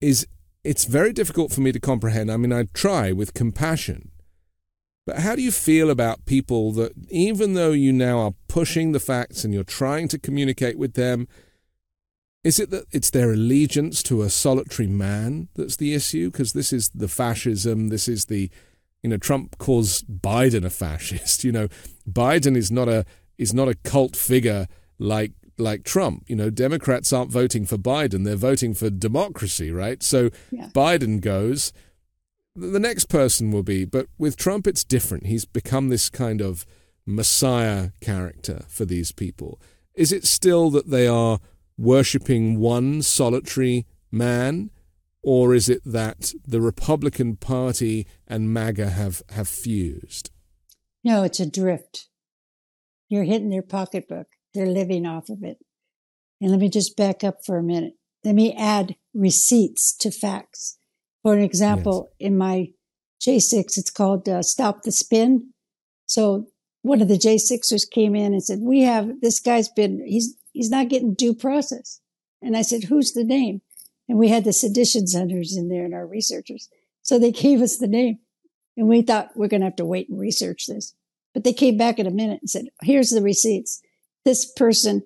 is it's very difficult for me to comprehend. I mean, I try with compassion. But how do you feel about people that, even though you now are pushing the facts and you're trying to communicate with them, is it that it's their allegiance to a solitary man that's the issue? Because this is the fascism, this is the, you know, Trump calls Biden a fascist. You know, Biden is not a is not a cult figure like like Trump. You know, Democrats aren't voting for Biden, they're voting for democracy, right? So yeah. Biden goes, the next person will be. But with Trump, it's different. He's become this kind of messiah character for these people. Is it still that they are worshipping one solitary man? Or is it that the Republican Party and MAGA have, have fused? No, it's a drift. You're hitting their pocketbook. They're living off of it. And let me just back up for a minute. Let me add receipts to facts. For an example, yes. in my J6, it's called uh, Stop the Spin. So one of the J6ers came in and said, we have, this guy's been, he's, he's not getting due process. And I said, who's the name? And we had the sedition hunters in there and our researchers. So they gave us the name and we thought we're going to have to wait and research this. But they came back in a minute and said, here's the receipts. this person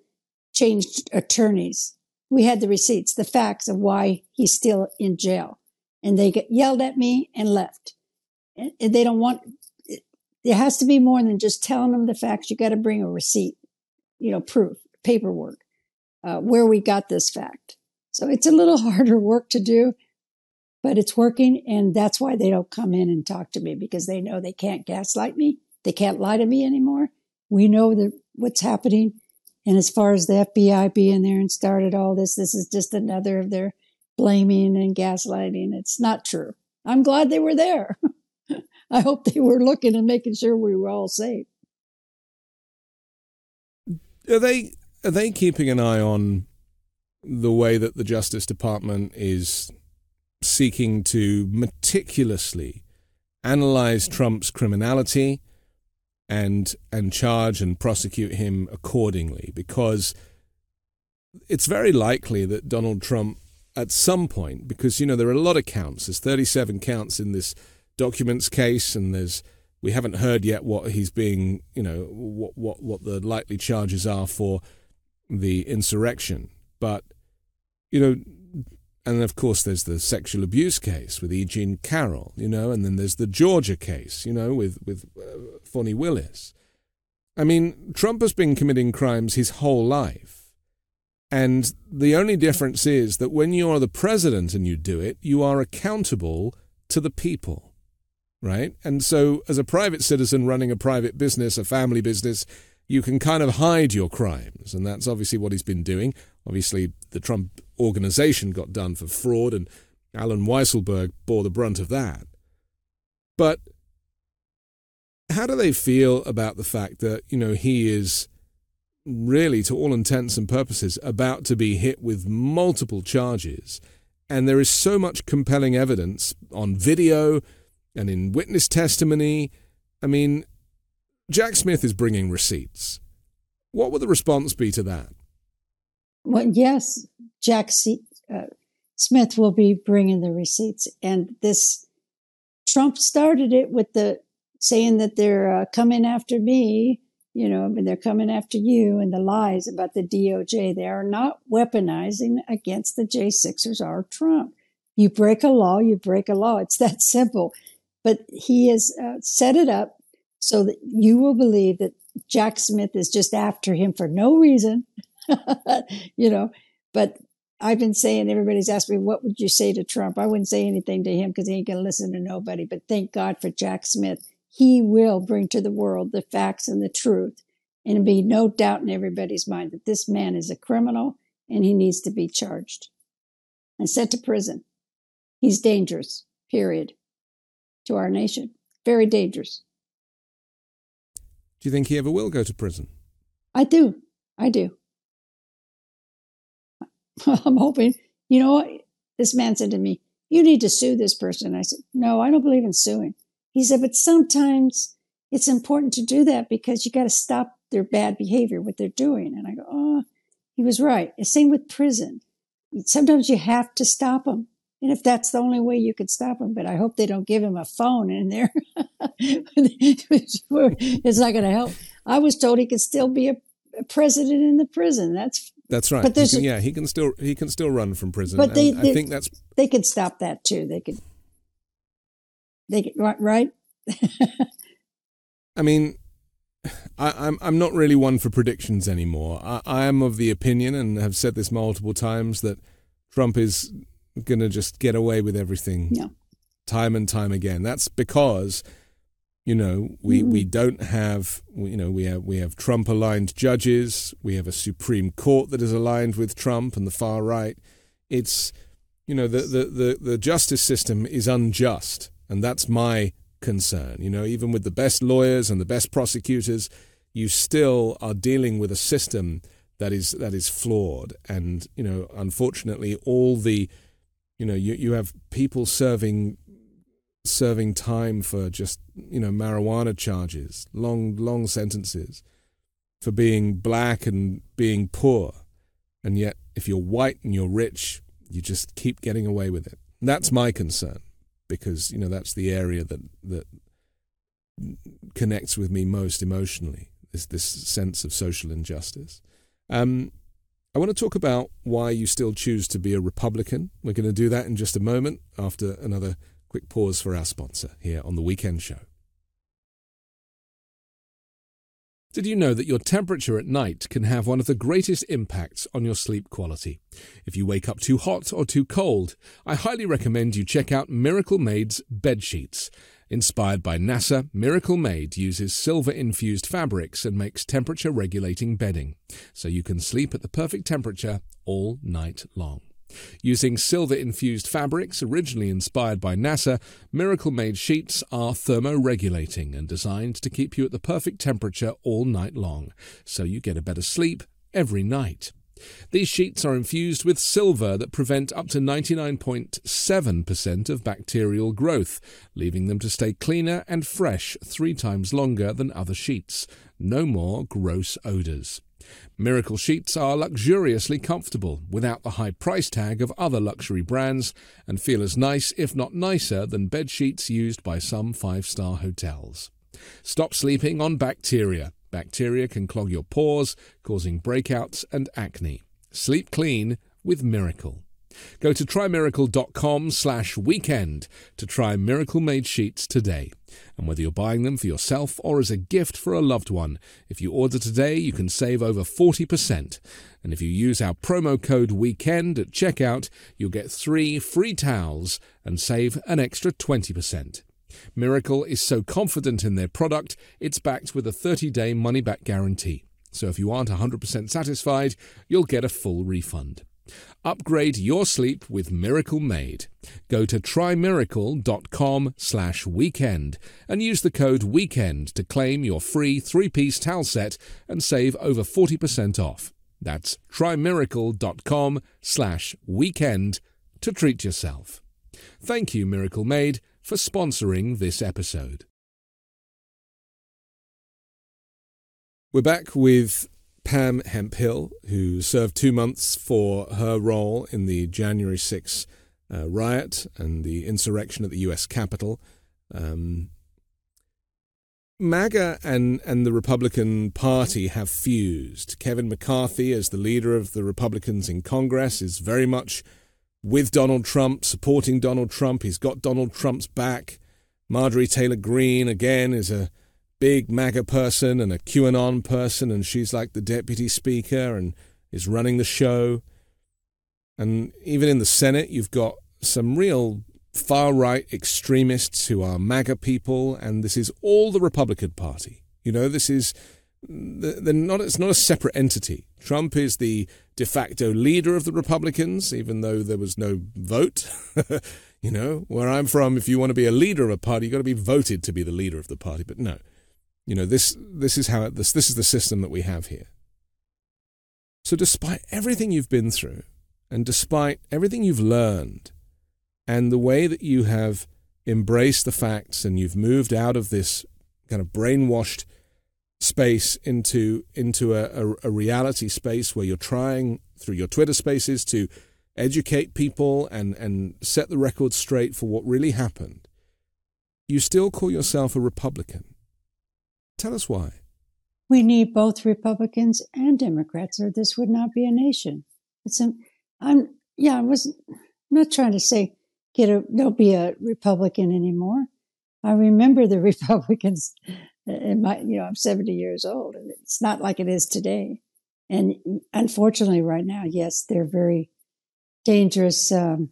changed attorneys. We had the receipts, the facts of why he's still in jail. And they get yelled at me and left. And they don't want, there has to be more than just telling them the facts. You got to bring a receipt, you know, proof, paperwork, uh, where we got this fact. So it's a little harder work to do, but it's working. And that's why they don't come in and talk to me because they know they can't gaslight me. They can't lie to me anymore. We know that what's happening. And as far as the FBI being there and started all this, this is just another of their blaming and gaslighting. It's not true. I'm glad they were there. I hope they were looking and making sure we were all safe. Are they are they keeping an eye on the way that the Justice Department is seeking to meticulously analyze Trump's criminality and and charge and prosecute him accordingly because it's very likely that Donald Trump at some point because you know there are a lot of counts there's 37 counts in this documents case and there's we haven't heard yet what he's being you know what what what the likely charges are for the insurrection but you know and of course there's the sexual abuse case with E. Jean Carroll, you know, and then there's the Georgia case, you know, with with uh, Willis. I mean, Trump has been committing crimes his whole life. And the only difference is that when you are the president and you do it, you are accountable to the people, right? And so, as a private citizen running a private business, a family business, you can kind of hide your crimes. And that's obviously what he's been doing. Obviously, the Trump organization got done for fraud, and Allen Weisselberg bore the brunt of that. But how do they feel about the fact that, you know, he is really, to all intents and purposes, about to be hit with multiple charges? And there is so much compelling evidence on video and in witness testimony. I mean, Jack Smith is bringing receipts. What would the response be to that? Well, yes, Jack C- uh, Smith will be bringing the receipts, and this Trump started it with the saying that they're uh, coming after me, you know, and they're coming after you, and the lies about the DOJ. They are not weaponizing against the J6ers or Trump. You break a law, you break a law. It's that simple. But he has uh, set it up so that you will believe that Jack Smith is just after him for no reason you know, but I've been saying, everybody's asked me, what would you say to Trump? I wouldn't say anything to him because he ain't going to listen to nobody. But thank God for Jack Smith. He will bring to the world the facts and the truth. And be no doubt in everybody's mind that this man is a criminal and he needs to be charged and sent to prison. He's dangerous, period, to our nation. Very dangerous. Do you think he ever will go to prison? I do. I do. I'm hoping, you know what? This man said to me, you need to sue this person. I said, no, I don't believe in suing. He said, but sometimes it's important to do that because you got to stop their bad behavior, what they're doing. And I go, oh, he was right. Same with prison. Sometimes you have to stop them. And if that's the only way you could stop him, but I hope they don't give him a phone in there. it's not going to help. I was told he could still be a, president in the prison. That's that's right. But there's, can, yeah, he can still he can still run from prison. But they, they, I think that's they could stop that too. They could. They right. I mean, I, am I'm, I'm not really one for predictions anymore. I, I am of the opinion, and have said this multiple times, that Trump is going to just get away with everything, no. time and time again. That's because you know, we, mm-hmm. we don't have you know we have we have Trump aligned judges. We have a Supreme Court that is aligned with Trump and the far right. It's you know the the the, the justice system is unjust, and that's my concern. You know, even with the best lawyers and the best prosecutors, you still are dealing with a system that is that is flawed. And you know, unfortunately, all the you know you you have people serving serving time for just you know marijuana charges, long long sentences for being black and being poor, and yet if you're white and you're rich, you just keep getting away with it. That's my concern because you know that's the area that that connects with me most emotionally. this this sense of social injustice. Um, I want to talk about why you still choose to be a Republican. We're going to do that in just a moment after another quick pause for our sponsor here on the Weekend Show. Did you know that your temperature at night can have one of the greatest impacts on your sleep quality? If you wake up too hot or too cold, I highly recommend you check out Miracle Made's bed sheets. Inspired by NASA, Miracle Made uses silver infused fabrics and makes temperature regulating bedding, so you can sleep at the perfect temperature all night long. Using silver infused fabrics originally inspired by NASA, Miracle Made sheets are thermoregulating and designed to keep you at the perfect temperature all night long, so you get a better sleep every night. These sheets are infused with silver that prevent up to 99.7% of bacterial growth, leaving them to stay cleaner and fresh three times longer than other sheets. No more gross odours. Miracle sheets are luxuriously comfortable without the high price tag of other luxury brands and feel as nice, if not nicer, than bed sheets used by some five star hotels. Stop sleeping on bacteria. Bacteria can clog your pores, causing breakouts and acne. Sleep clean with Miracle. Go to trymiracle.com slash weekend to try Miracle Made sheets today. And whether you're buying them for yourself or as a gift for a loved one, if you order today, you can save over 40%. And if you use our promo code WEEKEND at checkout, you'll get three free towels and save an extra 20%. Miracle is so confident in their product, it's backed with a 30 day money back guarantee. So if you aren't 100% satisfied, you'll get a full refund. Upgrade your sleep with Miracle Made. Go to trymiracle.com slash weekend and use the code WEEKEND to claim your free three-piece towel set and save over 40% off. That's trymiracle.com slash weekend to treat yourself. Thank you, Miracle Made, for sponsoring this episode. We're back with Pam Hemphill, who served two months for her role in the January 6 uh, riot and the insurrection at the U.S. Capitol. Um, MAGA and, and the Republican Party have fused. Kevin McCarthy, as the leader of the Republicans in Congress, is very much with Donald Trump, supporting Donald Trump. He's got Donald Trump's back. Marjorie Taylor Greene, again, is a big MAGA person and a QAnon person, and she's like the deputy speaker and is running the show. And even in the Senate, you've got some real far right extremists who are MAGA people, and this is all the Republican Party. You know, this is they're not. It's not a separate entity. Trump is the de facto leader of the Republicans, even though there was no vote. you know, where I'm from, if you want to be a leader of a party, you've got to be voted to be the leader of the party. But no, you know, this, this is how this, this is the system that we have here. So despite everything you've been through, and despite everything you've learned, and the way that you have embraced the facts and you've moved out of this kind of brainwashed space into into a, a, a, reality space where you're trying through your Twitter spaces to educate people and, and set the record straight for what really happened, you still call yourself a Republican. Tell us why. We need both Republicans and Democrats, or this would not be a nation. It's a, I'm yeah, I was not trying to say get a don't be a Republican anymore. I remember the Republicans. In my, you know, I'm 70 years old, and it's not like it is today. And unfortunately, right now, yes, they're very dangerous. Um,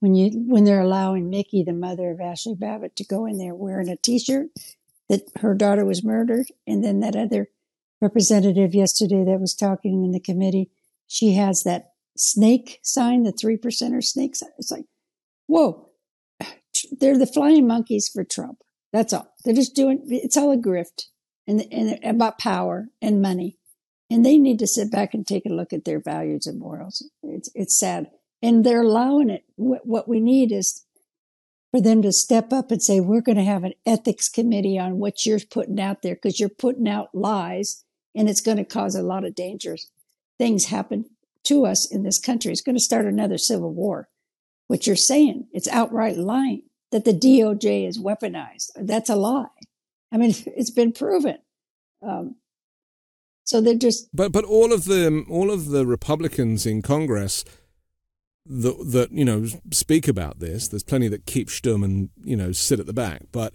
when you when they're allowing Micki, the mother of Ashli Babbitt, to go in there wearing a T-shirt that her daughter was murdered. And then that other representative yesterday that was talking in the committee, she has that snake sign, the three percenter snake sign. It's like, whoa, they're the flying monkeys for Trump. That's all. They're just doing, it's all a grift and, and about power and money. And they need to sit back and take a look at their values and morals. It's, it's sad. And they're allowing it. What we need is for them to step up and say, we're going to have an ethics committee on what you're putting out there because you're putting out lies and it's going to cause a lot of dangerous things happen to us in this country. It's going to start another civil war. What you're saying, it's outright lying that the DOJ is weaponized. That's a lie. I mean, it's been proven. Um, So they're just. But but all of the all of the Republicans in Congress that that you know speak about this. There's plenty that keep stum and you know sit at the back, but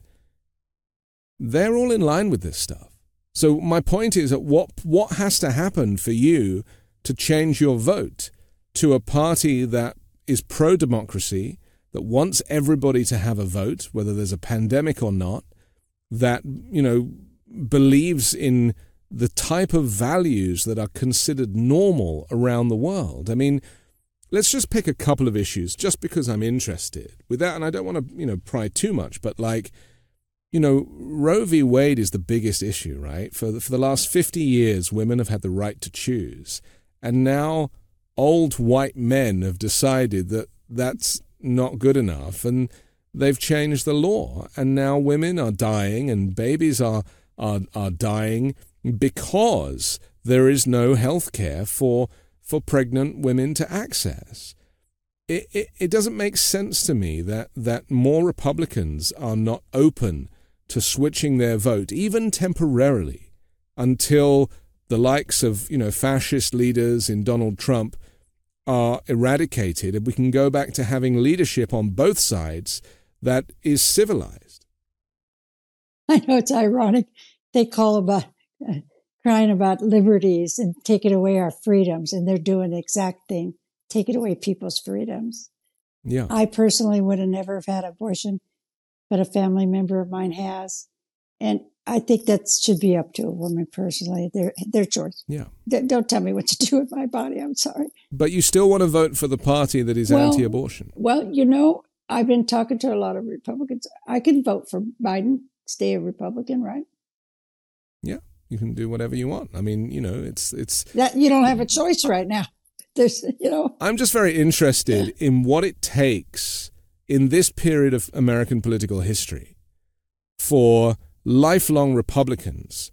they're all in line with this stuff. So my point is that what what has to happen for you to change your vote to a party that is pro democracy, that wants everybody to have a vote, whether there's a pandemic or not, that you know believes in the type of values that are considered normal around the world. I mean, let's just pick a couple of issues just because I'm interested with that. And I don't want to, you know, pry too much, but like, you know, Roe v. Wade is the biggest issue, right? For the, for the last 50 years, women have had the right to choose. And now old white men have decided that that's not good enough. And they've changed the law. And now women are dying and babies are, are, are dying because there is no health care for for pregnant women to access. It, it, it doesn't make sense to me that, that more Republicans are not open to switching their vote, even temporarily, until the likes of you know fascist leaders in Donald Trump are eradicated and we can go back to having leadership on both sides that is civilized. I know it's ironic. They call about crying about liberties and taking away our freedoms, and they're doing the exact thing, taking away people's freedoms. Yeah. I personally would have never have had abortion, but a family member of mine has. And I think that should be up to a woman personally, their their choice. Yeah. don't tell me what to do with my body. I'm sorry. But you still want to vote for the party that is well, anti-abortion. Well, you know, I've been talking to a lot of Republicans. I can vote for Biden, stay a Republican, right? Yeah you can do whatever you want. I mean, you know, it's it's that you don't have a choice right now. There's, you know. I'm just very interested in what it takes in this period of American political history for lifelong Republicans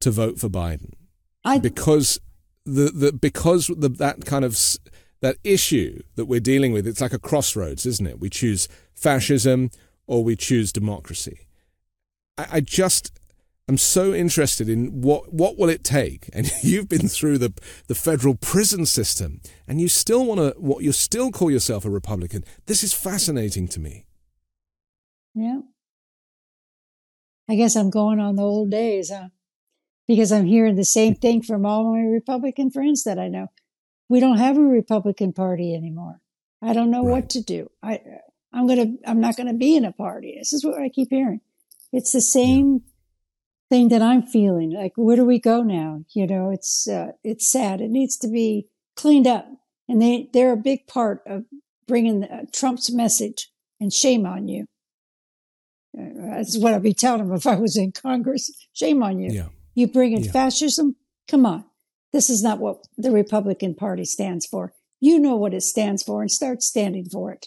to vote for Biden. I, because the, the because the, that kind of that issue that we're dealing with, it's like a crossroads, isn't it? We choose fascism or we choose democracy. I, I just I'm so interested in what what will it take. And you've been through the the federal prison system, and you still want to what you still call yourself a Republican. This is fascinating to me. Yeah. I guess I'm going on the old days, huh? Because I'm hearing the same thing from all my Republican friends that I know. We don't have a Republican Party anymore. I don't know right. what to do. I I'm gonna I'm not gonna be in a party. This is what I keep hearing. It's the same. Yeah thing that I'm feeling. Like, where do we go now? You know, it's uh, it's sad. It needs to be cleaned up, and they they're a big part of bringing the, uh, Trump's message. And shame on you. Uh, that's what I'd be telling them if I was in Congress. Shame on you. Yeah. You bring in yeah. fascism. Come on, this is not what the Republican Party stands for. You know what it stands for, and start standing for it.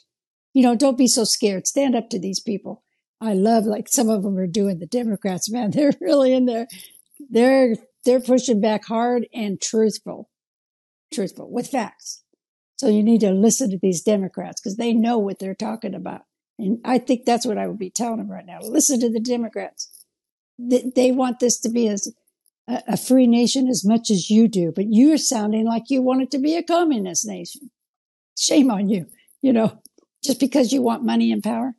You know, don't be so scared. Stand up to these people. I love like some of them are doing the Democrats, man. They're really in there. They're they're pushing back hard and truthful, truthful with facts. So you need to listen to these Democrats because they know what they're talking about. And I think that's what I would be telling them right now. Listen to the Democrats. They, they want this to be as a, a free nation as much as you do, but you're sounding like you want it to be a communist nation. Shame on you. You know, just because you want money and power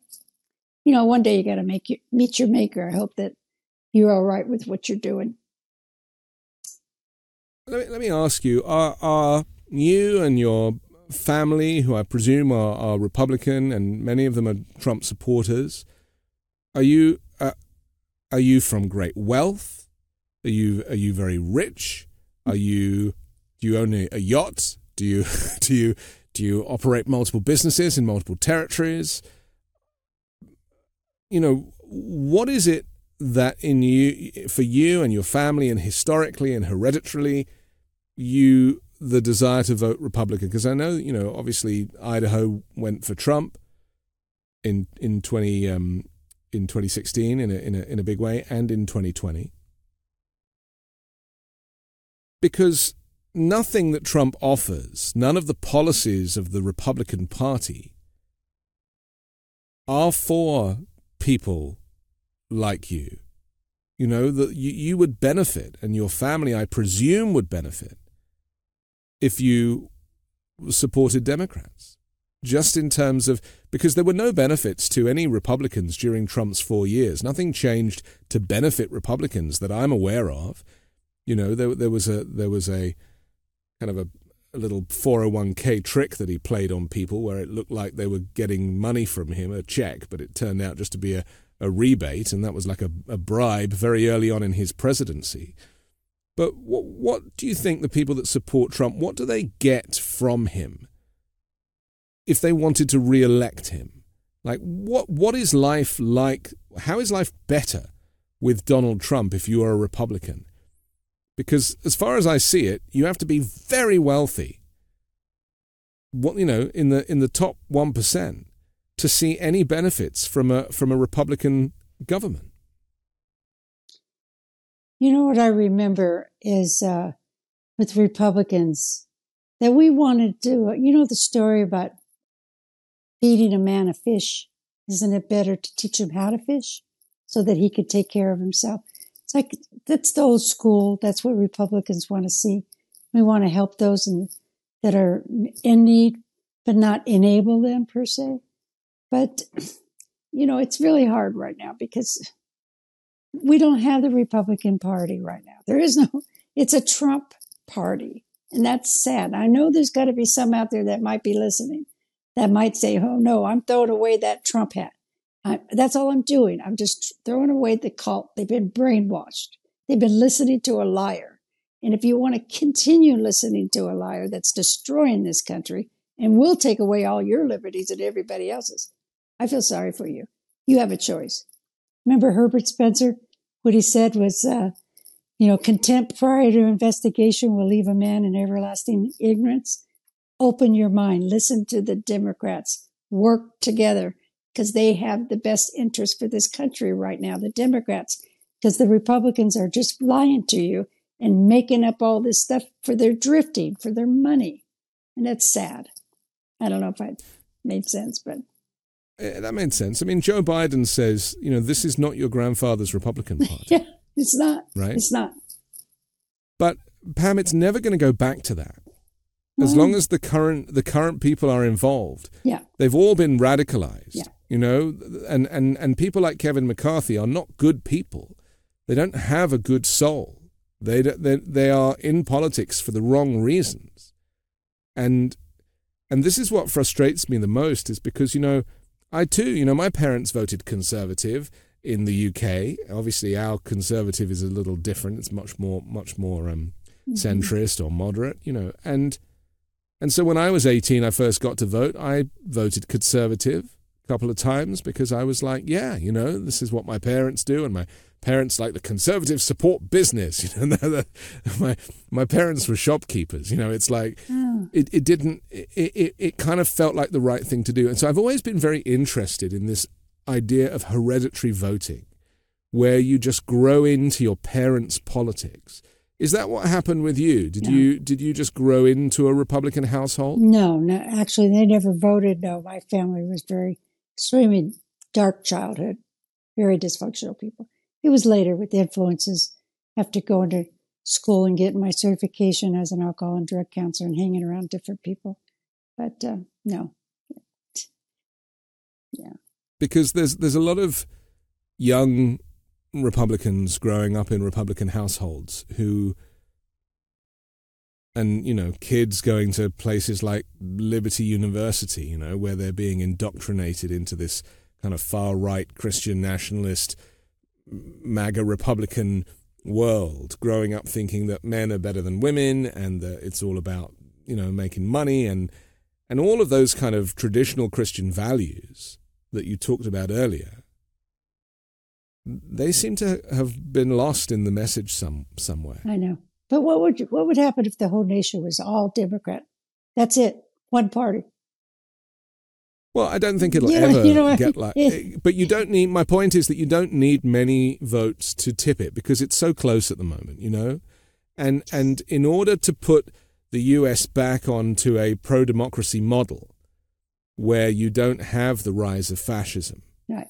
you know, one day you got to make you meet your maker. I hope that you're all right with what you're doing. Let me, let me ask you: Are are you and your family, who I presume are, are Republican, and many of them are Trump supporters, are you uh, are you from great wealth? Are you are you very rich? Are you do you own a, a yacht? Do you do you do you operate multiple businesses in multiple territories? You know, what is it that in you, for you and your family, and historically and hereditarily, you the desire to vote Republican? Because I know, you know, obviously Idaho went for Trump in in twenty um, in twenty sixteen in a, in a in a big way, and in twenty twenty, because nothing that Trump offers, none of the policies of the Republican Party are for people like you. You know, that you, you would benefit, and your family, I presume, would benefit if you supported Democrats. Just in terms of, because there were no benefits to any Republicans during Trump's four years. Nothing changed to benefit Republicans that I'm aware of. You know, there, there was a, there was a kind of a, a little 401k trick that he played on people where it looked like they were getting money from him, a check, but it turned out just to be a, a rebate, and that was like a, a bribe very early on in his presidency. But what, what do you think the people that support Trump, what do they get from him if they wanted to re-elect him? Like, what, what is life like? How is life better with Donald Trump if you are a Republican? Because as far as I see it, you have to be very wealthy. What you know in the in the top one percent to see any benefits from a from a Republican government. You know what I remember is uh, with Republicans that we wanted to, you know, the story about feeding a man a fish. Isn't it better to teach him how to fish so that he could take care of himself? Like that's the old school. That's what Republicans want to see. We want to help those in, that are in need, but not enable them per se. But you know, it's really hard right now because we don't have the Republican Party right now. There is no, it's a Trump party. And that's sad. I know there's got to be some out there that might be listening that might say, oh no, I'm throwing away that Trump hat. I, that's all I'm doing. I'm just throwing away the cult. They've been brainwashed. They've been listening to a liar. And if you want to continue listening to a liar that's destroying this country and will take away all your liberties and everybody else's, I feel sorry for you. You have a choice. Remember Herbert Spencer? What he said was, uh, you know, contempt prior to investigation will leave a man in everlasting ignorance. Open your mind. Listen to the Democrats. Work together because they have the best interest for this country right now, the Democrats, because the Republicans are just lying to you and making up all this stuff for their drifting, for their money. And that's sad. I don't know if I made sense, but uh, that made sense. I mean, Joe Biden says, you know, this is not your grandfather's Republican Party. yeah, it's not. Right? It's not. But Pam, it's never going to go back to that. As long as the current the current people are involved, yeah, they've all been radicalized. Yeah. You know, and, and, and people like Kevin McCarthy are not good people. They don't have a good soul. They, they, they are in politics for the wrong reasons. And, and this is what frustrates me the most is because, you know, I too, you know, my parents voted Conservative in the UK. Obviously, our Conservative is a little different. It's much more, much more um, mm-hmm. centrist or moderate, you know. And and so when I was 18, I first got to vote. I voted Conservative couple of times because I was like, yeah, you know, this is what my parents do, and my parents like the conservative support business. You know, my my parents were shopkeepers. You know, it's like oh. it, it didn't it, it it kind of felt like the right thing to do. And so I've always been very interested in this idea of hereditary voting, where you just grow into your parents' politics. Is that what happened with you? Did no. you did you just grow into a Republican household? No, no. Actually, they never voted. No, my family was very extremely dark childhood, very dysfunctional people. It was later with the influences after going to school and getting my certification as an alcohol and drug counselor and hanging around different people. But uh, no, yeah, because there's there's a lot of young Republicans growing up in Republican households who and you know kids going to places like Liberty University, you know, where they're being indoctrinated into this kind of far right Christian nationalist MAGA Republican world, growing up thinking that men are better than women and that it's all about, you know, making money and and all of those kind of traditional Christian values that you talked about earlier, they seem to have been lost in the message some somewhere. I know. But what would what would happen if the whole nation was all Democrat? That's it, one party. Well, I don't think it'll you know, ever you know, get like. Eh, but you don't need. My point is that you don't need many votes to tip it because it's so close at the moment. You know, and and in order to put the U.S. back onto a pro democracy model, where you don't have the rise of fascism, right?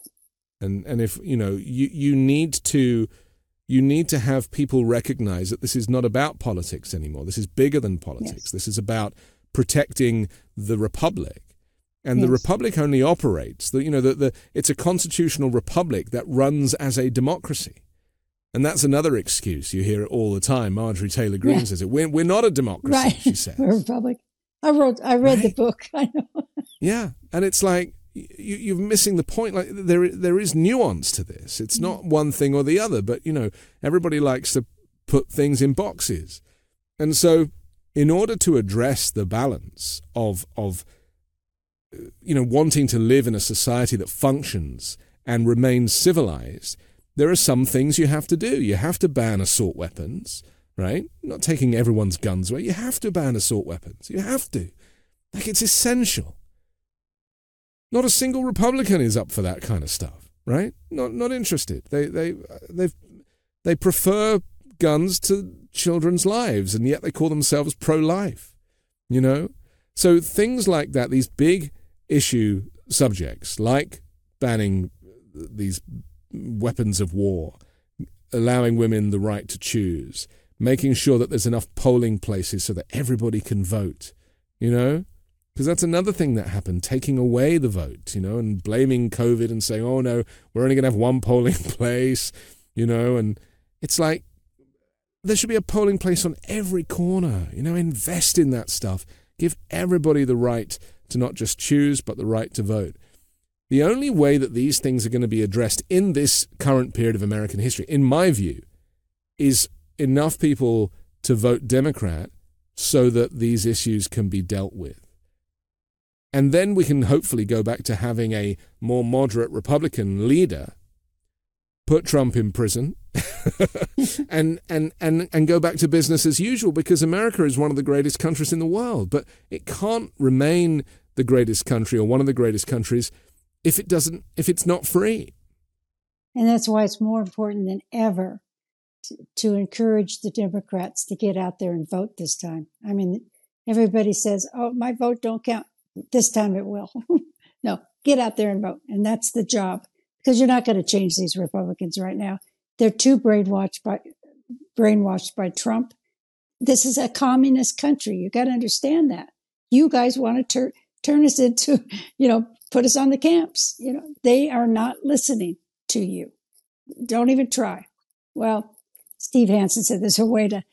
And and if you know you you need to you need to have people recognize that this is not about politics anymore. This is bigger than politics. Yes. This is about protecting the republic. And Yes. the republic only operates, the, you know, the, the, it's a constitutional republic that runs as a democracy. And that's another excuse. You hear it all the time. Marjorie Taylor Greene Yeah. says it. We're, we're not a democracy, right. she says. We're a Republic. I wrote. I read the book. I know. Yeah, and it's like you, you're missing the point. Like there, there is nuance to this. It's not one thing or the other, but you know, everybody likes to put things in boxes, and so in order to address the balance of of uh, you know wanting to live in a society that functions and remains civilized, there are some things you have to do. You have to ban assault weapons, right? Not taking everyone's guns away. You have to ban assault weapons. You have to. Like it's essential. Not a single Republican is up for that kind of stuff, right? Not not interested. They they they they prefer guns to children's lives, and yet they call themselves pro-life. You know, so things like that, these big issue subjects, like banning these weapons of war, allowing women the right to choose, making sure that there's enough polling places so that everybody can vote. You know, because that's another thing that happened, taking away the vote, you know, and blaming COVID and saying, oh no, we're only going to have one polling place, you know, and it's like there should be a polling place on every corner, you know, invest in that stuff. Give everybody the right to not just choose, but the right to vote. The only way that these things are going to be addressed in this current period of American history, in my view, is enough people to vote Democrat so that these issues can be dealt with. And then we can hopefully go back to having a more moderate Republican leader, put Trump in prison, and, and, and, and go back to business as usual because America is one of the greatest countries in the world. But it can't remain the greatest country or one of the greatest countries if it doesn't if it's not free. And that's why it's more important than ever to, to encourage the Democrats to get out there and vote this time. I mean, everybody says, "Oh, my vote don't count." This time it will. no, get out there and vote, and that's the job because you're not going to change these Republicans right now. They're too brainwashed by brainwashed by Trump. This is a communist country. You got to understand that. You guys want to turn turn us into, you know, put us on the camps. You know, they are not listening to you. Don't even try. Well, Steve Hassan said there's a way to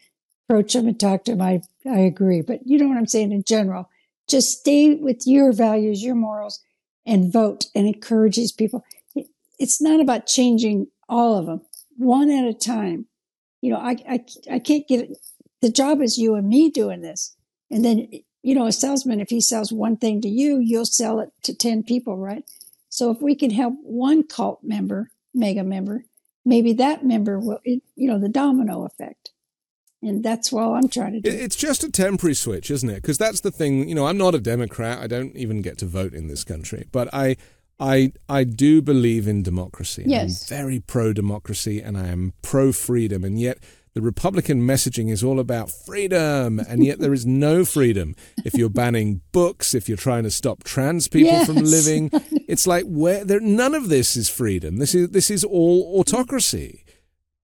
approach them and talk to them. I, I agree. But you know what I'm saying in general. Just stay with your values, your morals, and vote and encourage these people. It's not about changing all of them, one at a time. You know, I, I, I can't get it. The job is you and me doing this. And then, you know, a salesman, if he sells one thing to you, you'll sell it to 10 people, right? So if we can help one cult member, MAGA member, maybe that member will, you know, the domino effect. And that's what I'm trying to do. It's just a temporary switch, isn't it? Because that's the thing. You know, I'm not a Democrat. I don't even get to vote in this country, but I, I, I do believe in democracy. Yes. I'm very pro democracy, and I am pro freedom. And yet, the Republican messaging is all about freedom, and yet there is no freedom if you're banning books, if you're trying to stop trans people from living. It's like where there none of this is freedom. This is this is all autocracy.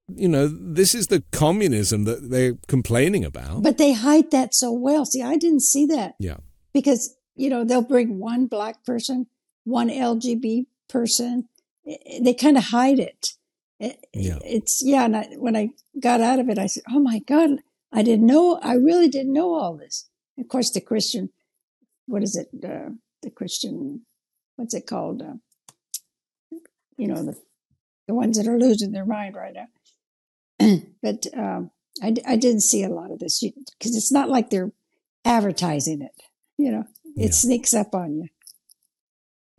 You know, this is the communism that they're complaining about. But they hide that so well. See, I didn't see that yeah. because, you know, they'll bring one black person, one LGBT person. They kind of hide it. It- Yeah. It's, yeah. And I, when I got out of it, I said, oh my God, I didn't know, I really didn't know all this. Of course, the Christian, what is it? Uh, the Christian, what's it called? Uh, you know, the, the ones that are losing their mind right now. but um, I, I didn't see a lot of this because it's not like they're advertising it. You know, it Yeah. sneaks up on you.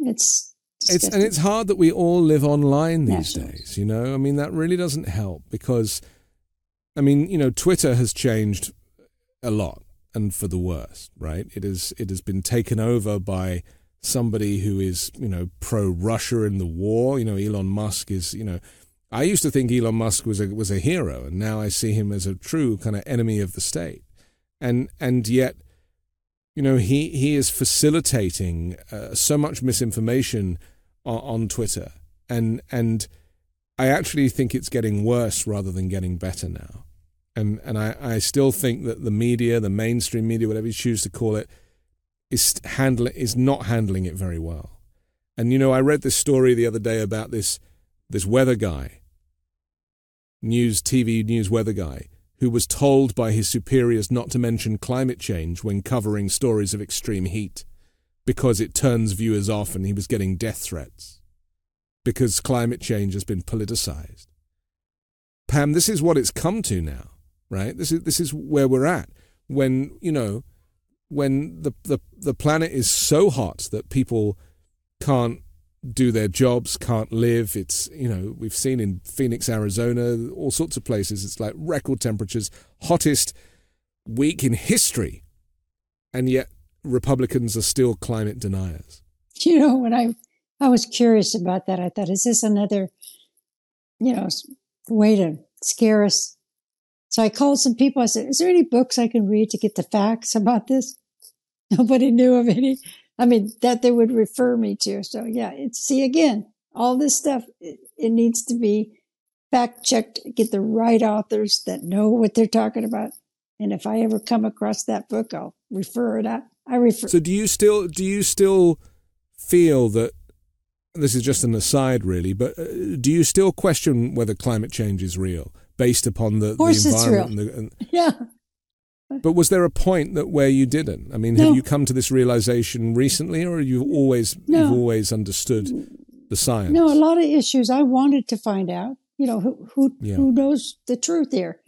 It's, It's and it's hard that we all live online these National. days, you know? I mean that really doesn't help because I mean, you know, Twitter has changed a lot and for the worse, right? It is it has been taken over by somebody who is, you know, pro Russia in the war. You know, Elon Musk is, you know, I used to think Elon Musk was a was a hero, and now I see him as a true kind of enemy of the state. And and yet, you know, he he is facilitating uh, so much misinformation on, on Twitter, and and I actually think it's getting worse rather than getting better now. And, and I, I still think that the media, the mainstream media, whatever you choose to call it, is, handling, is not handling it very well. And, you know, I read this story the other day about this, this weather guy, news, TV news weather guy, who was told by his superiors not to mention climate change when covering stories of extreme heat because it turns viewers off and he was getting death threats because climate change has been politicized. Pam, this is what it's come to now, right? This is this is where we're at. When, you know, when the the, the planet is so hot that people can't do their jobs, can't live. It's, you know, we've seen in Phoenix, Arizona, all sorts of places, it's like record temperatures, hottest week in history. And yet Republicans are still climate deniers. You know, when I I was curious about that, I thought, is this another, you know, way to scare us? So I called some people. I said, "Is there any books I can read to get the facts about this?" Nobody knew of any. I mean, that they would refer me to. So yeah, it's see again, all this stuff. It, it needs to be fact checked. Get the right authors that know what they're talking about. And if I ever come across that book, I'll refer it out. I refer. So do you still do you still feel that this is just an aside, really, but uh, do you still question whether climate change is real based upon the, of course the environment? And the, and, yeah. But was there a point that where you didn't? I mean, no. have you come to this realization recently, or you always no. you've always understood the science? No, a lot of issues I wanted to find out. You know, who who yeah. who knows the truth here?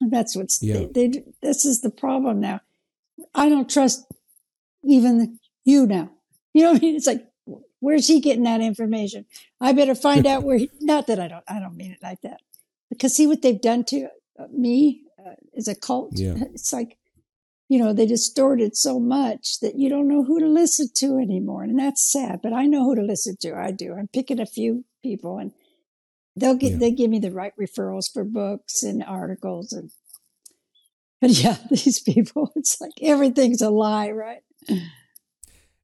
That's what's yeah. they, they, this is the problem now. I don't trust even you now. You know what I mean? It's like, where's he getting that information? I better find out where. He, not that I don't. I don't mean it like that. Because see what they've done to me uh, as a cult. Yeah. It's like, you know, they distort it so much that you don't know who to listen to anymore, and that's sad. But I know who to listen to. I do. I'm picking a few people, and they'll get Yeah. they give me the right referrals for books and articles and. But yeah, these people, it's like everything's a lie, right?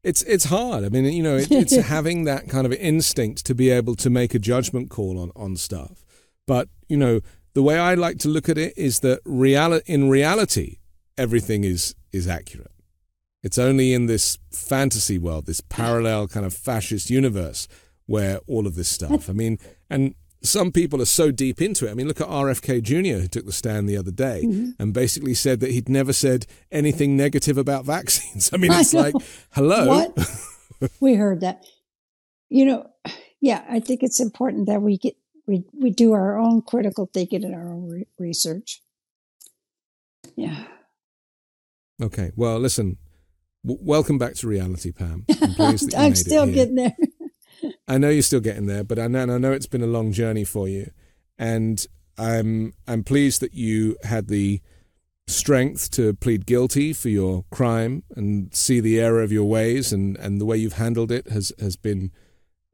It's it's hard. I mean, you know, it, it's having that kind of instinct to be able to make a judgment call on on stuff. But you know, the way I like to look at it is that reali- in reality, everything is is accurate. It's only in this fantasy world, this parallel kind of fascist universe, where all of this stuff. I mean, and some people are so deep into it. I mean, look at RFK Jr., who took the stand the other day Mhm. and basically said that he'd never said anything negative about vaccines. I mean, I it's like, hello. What? we heard that. You know, yeah, I think it's important that we get we we do our own critical thinking and our own re- research. Yeah. Okay. Well, listen. W- welcome back to reality, Pam. I'm that you I'm made still here. getting there. I know you're still getting there, but I know, I know it's been a long journey for you, and I'm I'm pleased that you had the strength to plead guilty for your crime and see the error of your ways, and, and the way you've handled it has has been,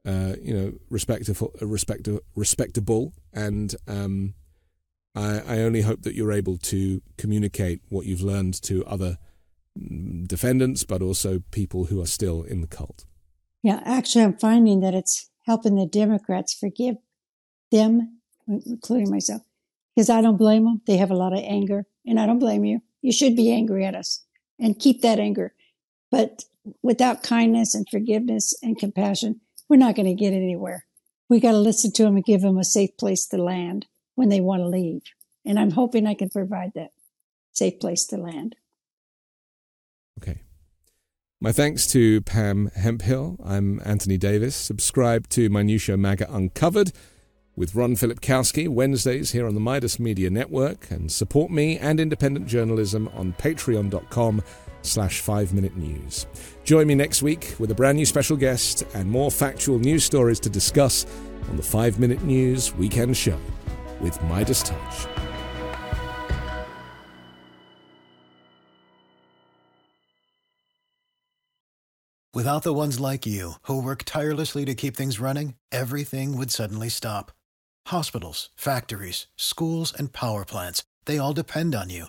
uh, you know, respectable, respectable, respectable, and um, I I only hope that you're able to communicate what you've learned to other mm, defendants, but also people who are still in the cult. Yeah, actually, I'm finding that it's helping the Democrats forgive them, including myself, because I don't blame them. They have a lot of anger, and I don't blame you. You should be angry at us and keep that anger. But without kindness and forgiveness and compassion, we're not going to get anywhere. We got to listen to them and give them a safe place to land when they want to leave. And I'm hoping I can provide that safe place to land. Okay. My thanks to Pam Hemphill. I'm Anthony Davis. Subscribe to my new show, MAGA Uncovered, with Ron Filipkowski Wednesdays here on the Meidas Media Network, and support me and independent journalism on patreon.com slash 5 Minute News. Join me next week with a brand new special guest and more factual news stories to discuss on the 5 Minute News Weekend Show with MeidasTouch. Without the ones like you, who work tirelessly to keep things running, everything would suddenly stop. Hospitals, factories, schools, and power plants, they all depend on you.